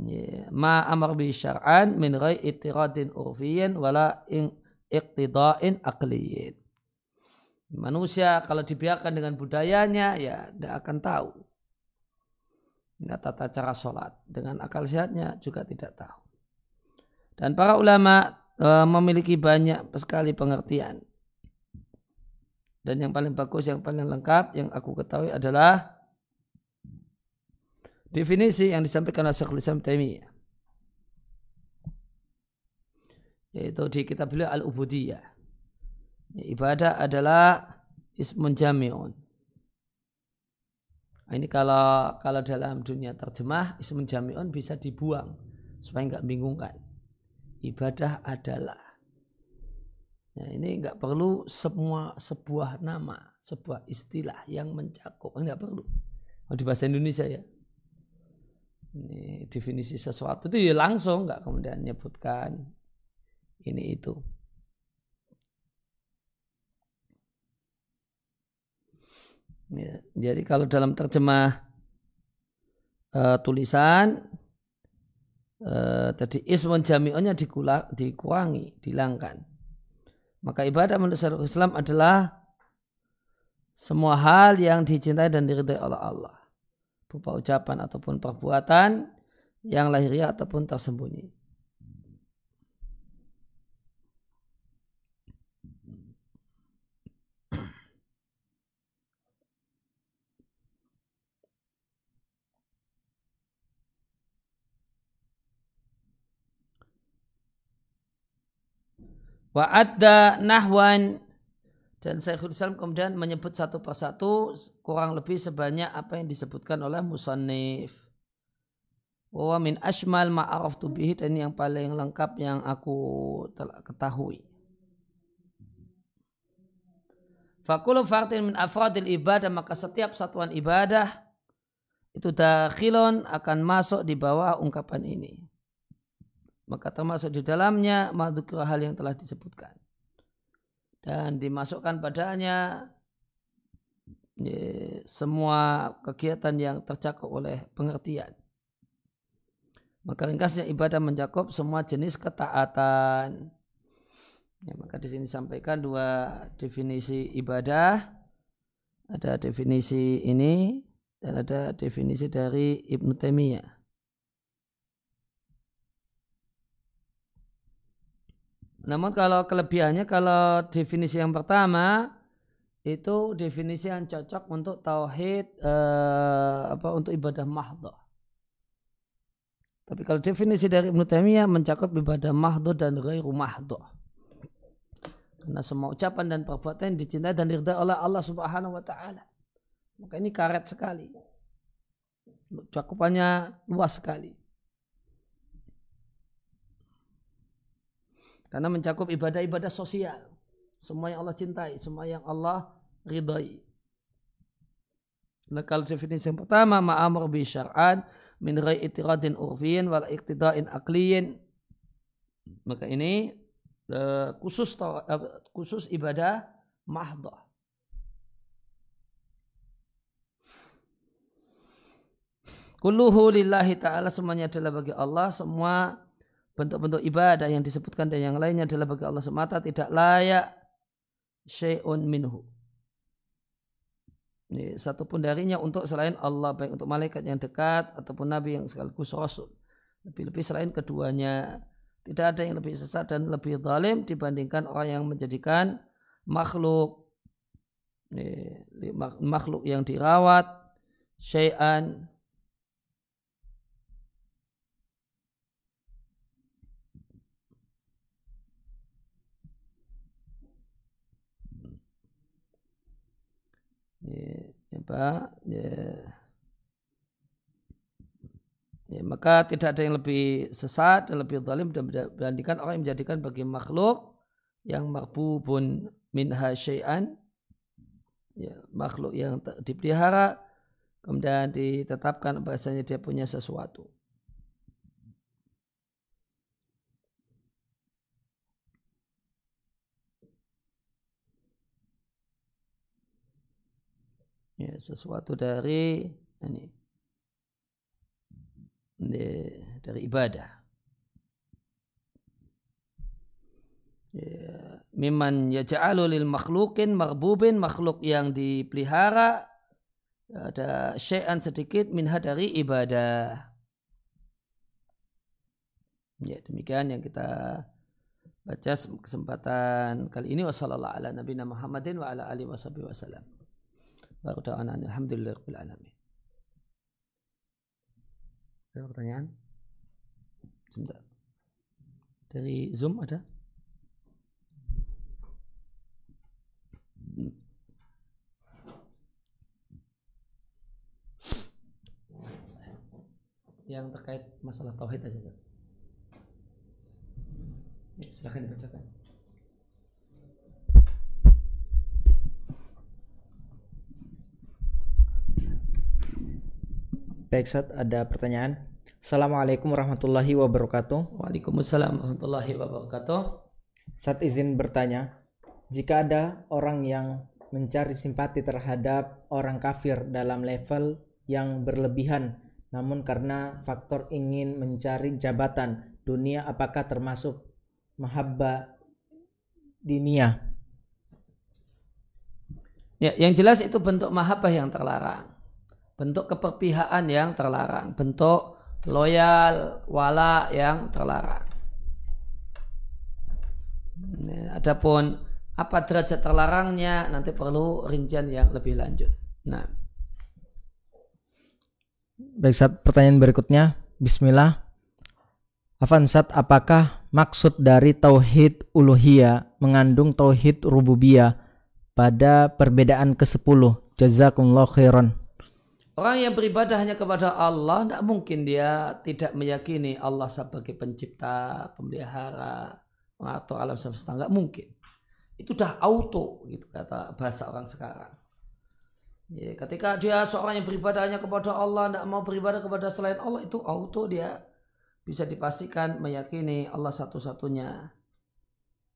Ya, ma amar bi syar'an min ghai itiradin urfiyin wala iqtida'in aqliyin. Manusia kalau dibiarkan dengan budayanya ya tidak akan tahu. Ini tata cara sholat. Dengan akal sehatnya juga tidak tahu. Dan para ulama e, memiliki banyak sekali pengertian. Dan yang paling bagus, yang paling lengkap yang aku ketahui adalah definisi yang disampaikan oleh Syekhul Islam Taimiyah. Yaitu di kitab beliau Al-Ubudiyah. Ya, ibadah adalah ismun jami'un. Nah, ini kalau kalau dalam dunia terjemah ismun jami'un bisa dibuang supaya nggak bingungkan ibadah adalah. Ya, ini nggak perlu semua sebuah nama, sebuah istilah yang mencakup, nggak perlu. Kalau di bahasa Indonesia ya, ini definisi sesuatu itu ya langsung nggak kemudian menyebutkan ini itu. Ya, jadi kalau dalam terjemah uh, tulisan Eh, tadi ismun jami'unnya dikurangi, dihilangkan. Maka ibadah menurut Islam adalah semua hal yang dicintai dan diridai oleh Allah. Berupa ucapan ataupun perbuatan yang lahiriah ataupun tersembunyi. Wa adda nahwan dan Syekhul Islam kemudian menyebut satu persatu kurang lebih sebanyak apa yang disebutkan oleh musannif. Wa min ashmal ma'araf bihi dan yang paling lengkap yang aku telah ketahui. Fakulu fartin min afradil ibadah maka setiap satuan ibadah itu dakhilon akan masuk di bawah ungkapan ini. Maka termasuk di dalamnya madhukra hal yang telah disebutkan. Dan dimasukkan padanya ya, semua kegiatan yang tercakup oleh pengertian. Maka ringkasnya ibadah mencakup semua jenis ketaatan. Ya, maka di sini sampaikan dua definisi ibadah. Ada definisi ini dan ada definisi dari Ibnu Taimiyah. Namun kalau kelebihannya kalau definisi yang pertama itu definisi yang cocok untuk tauhid eh, apa untuk ibadah mahdhah. Tapi kalau definisi dari Ibnu Taimiyah mencakup ibadah mahdhah dan ghairu mahdhah. Karena semua ucapan dan perbuatan dicintai dan diridai oleh Allah Subhanahu wa taala. Maka ini karet sekali. Cakupannya luas sekali. Karena mencakup ibadah-ibadah sosial. Semua yang Allah cintai, semua yang Allah ridai. Nah, kalau definisi yang pertama, ma'amur bi syar'an min rai itiradin wal iktida'in akliyin. Maka ini uh, khusus uh, khusus ibadah mahdoh. Kulluhu lillahi ta'ala semuanya adalah bagi Allah. Semua bentuk-bentuk ibadah yang disebutkan dan yang lainnya adalah bagi Allah semata. Tidak layak syai'un minhu. Ini satu pun darinya untuk selain Allah. Baik untuk malaikat yang dekat ataupun Nabi yang sekaligus Rasul. Lebih-lebih selain keduanya. Tidak ada yang lebih sesat dan lebih zalim dibandingkan orang yang menjadikan makhluk makhluk yang dirawat syai'an ya, ya, ya, maka tidak ada yang lebih sesat dan lebih zalim dibandingkan orang yang menjadikan bagi makhluk yang makbubun minha syai'an. Ya, makhluk yang dipelihara kemudian ditetapkan bahasanya dia punya sesuatu ya, sesuatu dari ini, dari ibadah. Ya, miman yaj'alu lil makhlukin marbubin makhluk yang dipelihara ada syai'an sedikit minha dari ibadah. Ya, demikian yang kita baca kesempatan kali ini wasallallahu ala nabiyina Muhammadin wa ala alihi wasallam. Wa ta'ala alhamdulillah rabbil alamin. Ada pertanyaan? Sebentar. Dari Zoom ada? Yang terkait masalah tauhid aja. Ya, silahkan dibacakan. Baik, Sat, ada pertanyaan. Assalamualaikum warahmatullahi wabarakatuh. Waalaikumsalam warahmatullahi wabarakatuh. Saat izin bertanya, jika ada orang yang mencari simpati terhadap orang kafir dalam level yang berlebihan, namun karena faktor ingin mencari jabatan dunia, apakah termasuk mahabba dinia? Ya, yang jelas itu bentuk mahabbah yang terlarang bentuk keperpihakan yang terlarang, bentuk loyal, wala yang terlarang. Adapun apa derajat terlarangnya nanti perlu rincian yang lebih lanjut. Nah. Baik, saat pertanyaan berikutnya. Bismillah. Afan Sat, apakah maksud dari tauhid uluhiyah mengandung tauhid rububiyah pada perbedaan ke-10? Jazakumullah khairan. Orang yang beribadah hanya kepada Allah, tidak mungkin dia tidak meyakini Allah sebagai pencipta, pemelihara, mengatur alam semesta. Tidak mungkin. Itu dah auto, gitu kata bahasa orang sekarang. Ya, ketika dia seorang yang beribadahnya kepada Allah, tidak mau beribadah kepada selain Allah, itu auto dia bisa dipastikan meyakini Allah satu-satunya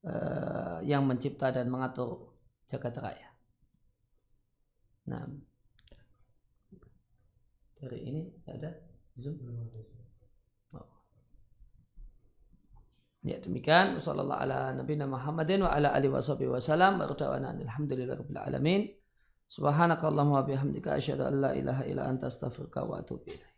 uh, yang mencipta dan mengatur jagat raya. Nah, dari ini ada zoom. Oh. Ya demikian sallallahu ala nabiyina Muhammadin wa ala alihi wasallam wa alhamdulillahirabbil alamin. Subhanakallahumma bihamdika asyhadu an la ilaha illa anta astaghfiruka wa atubu ilaik.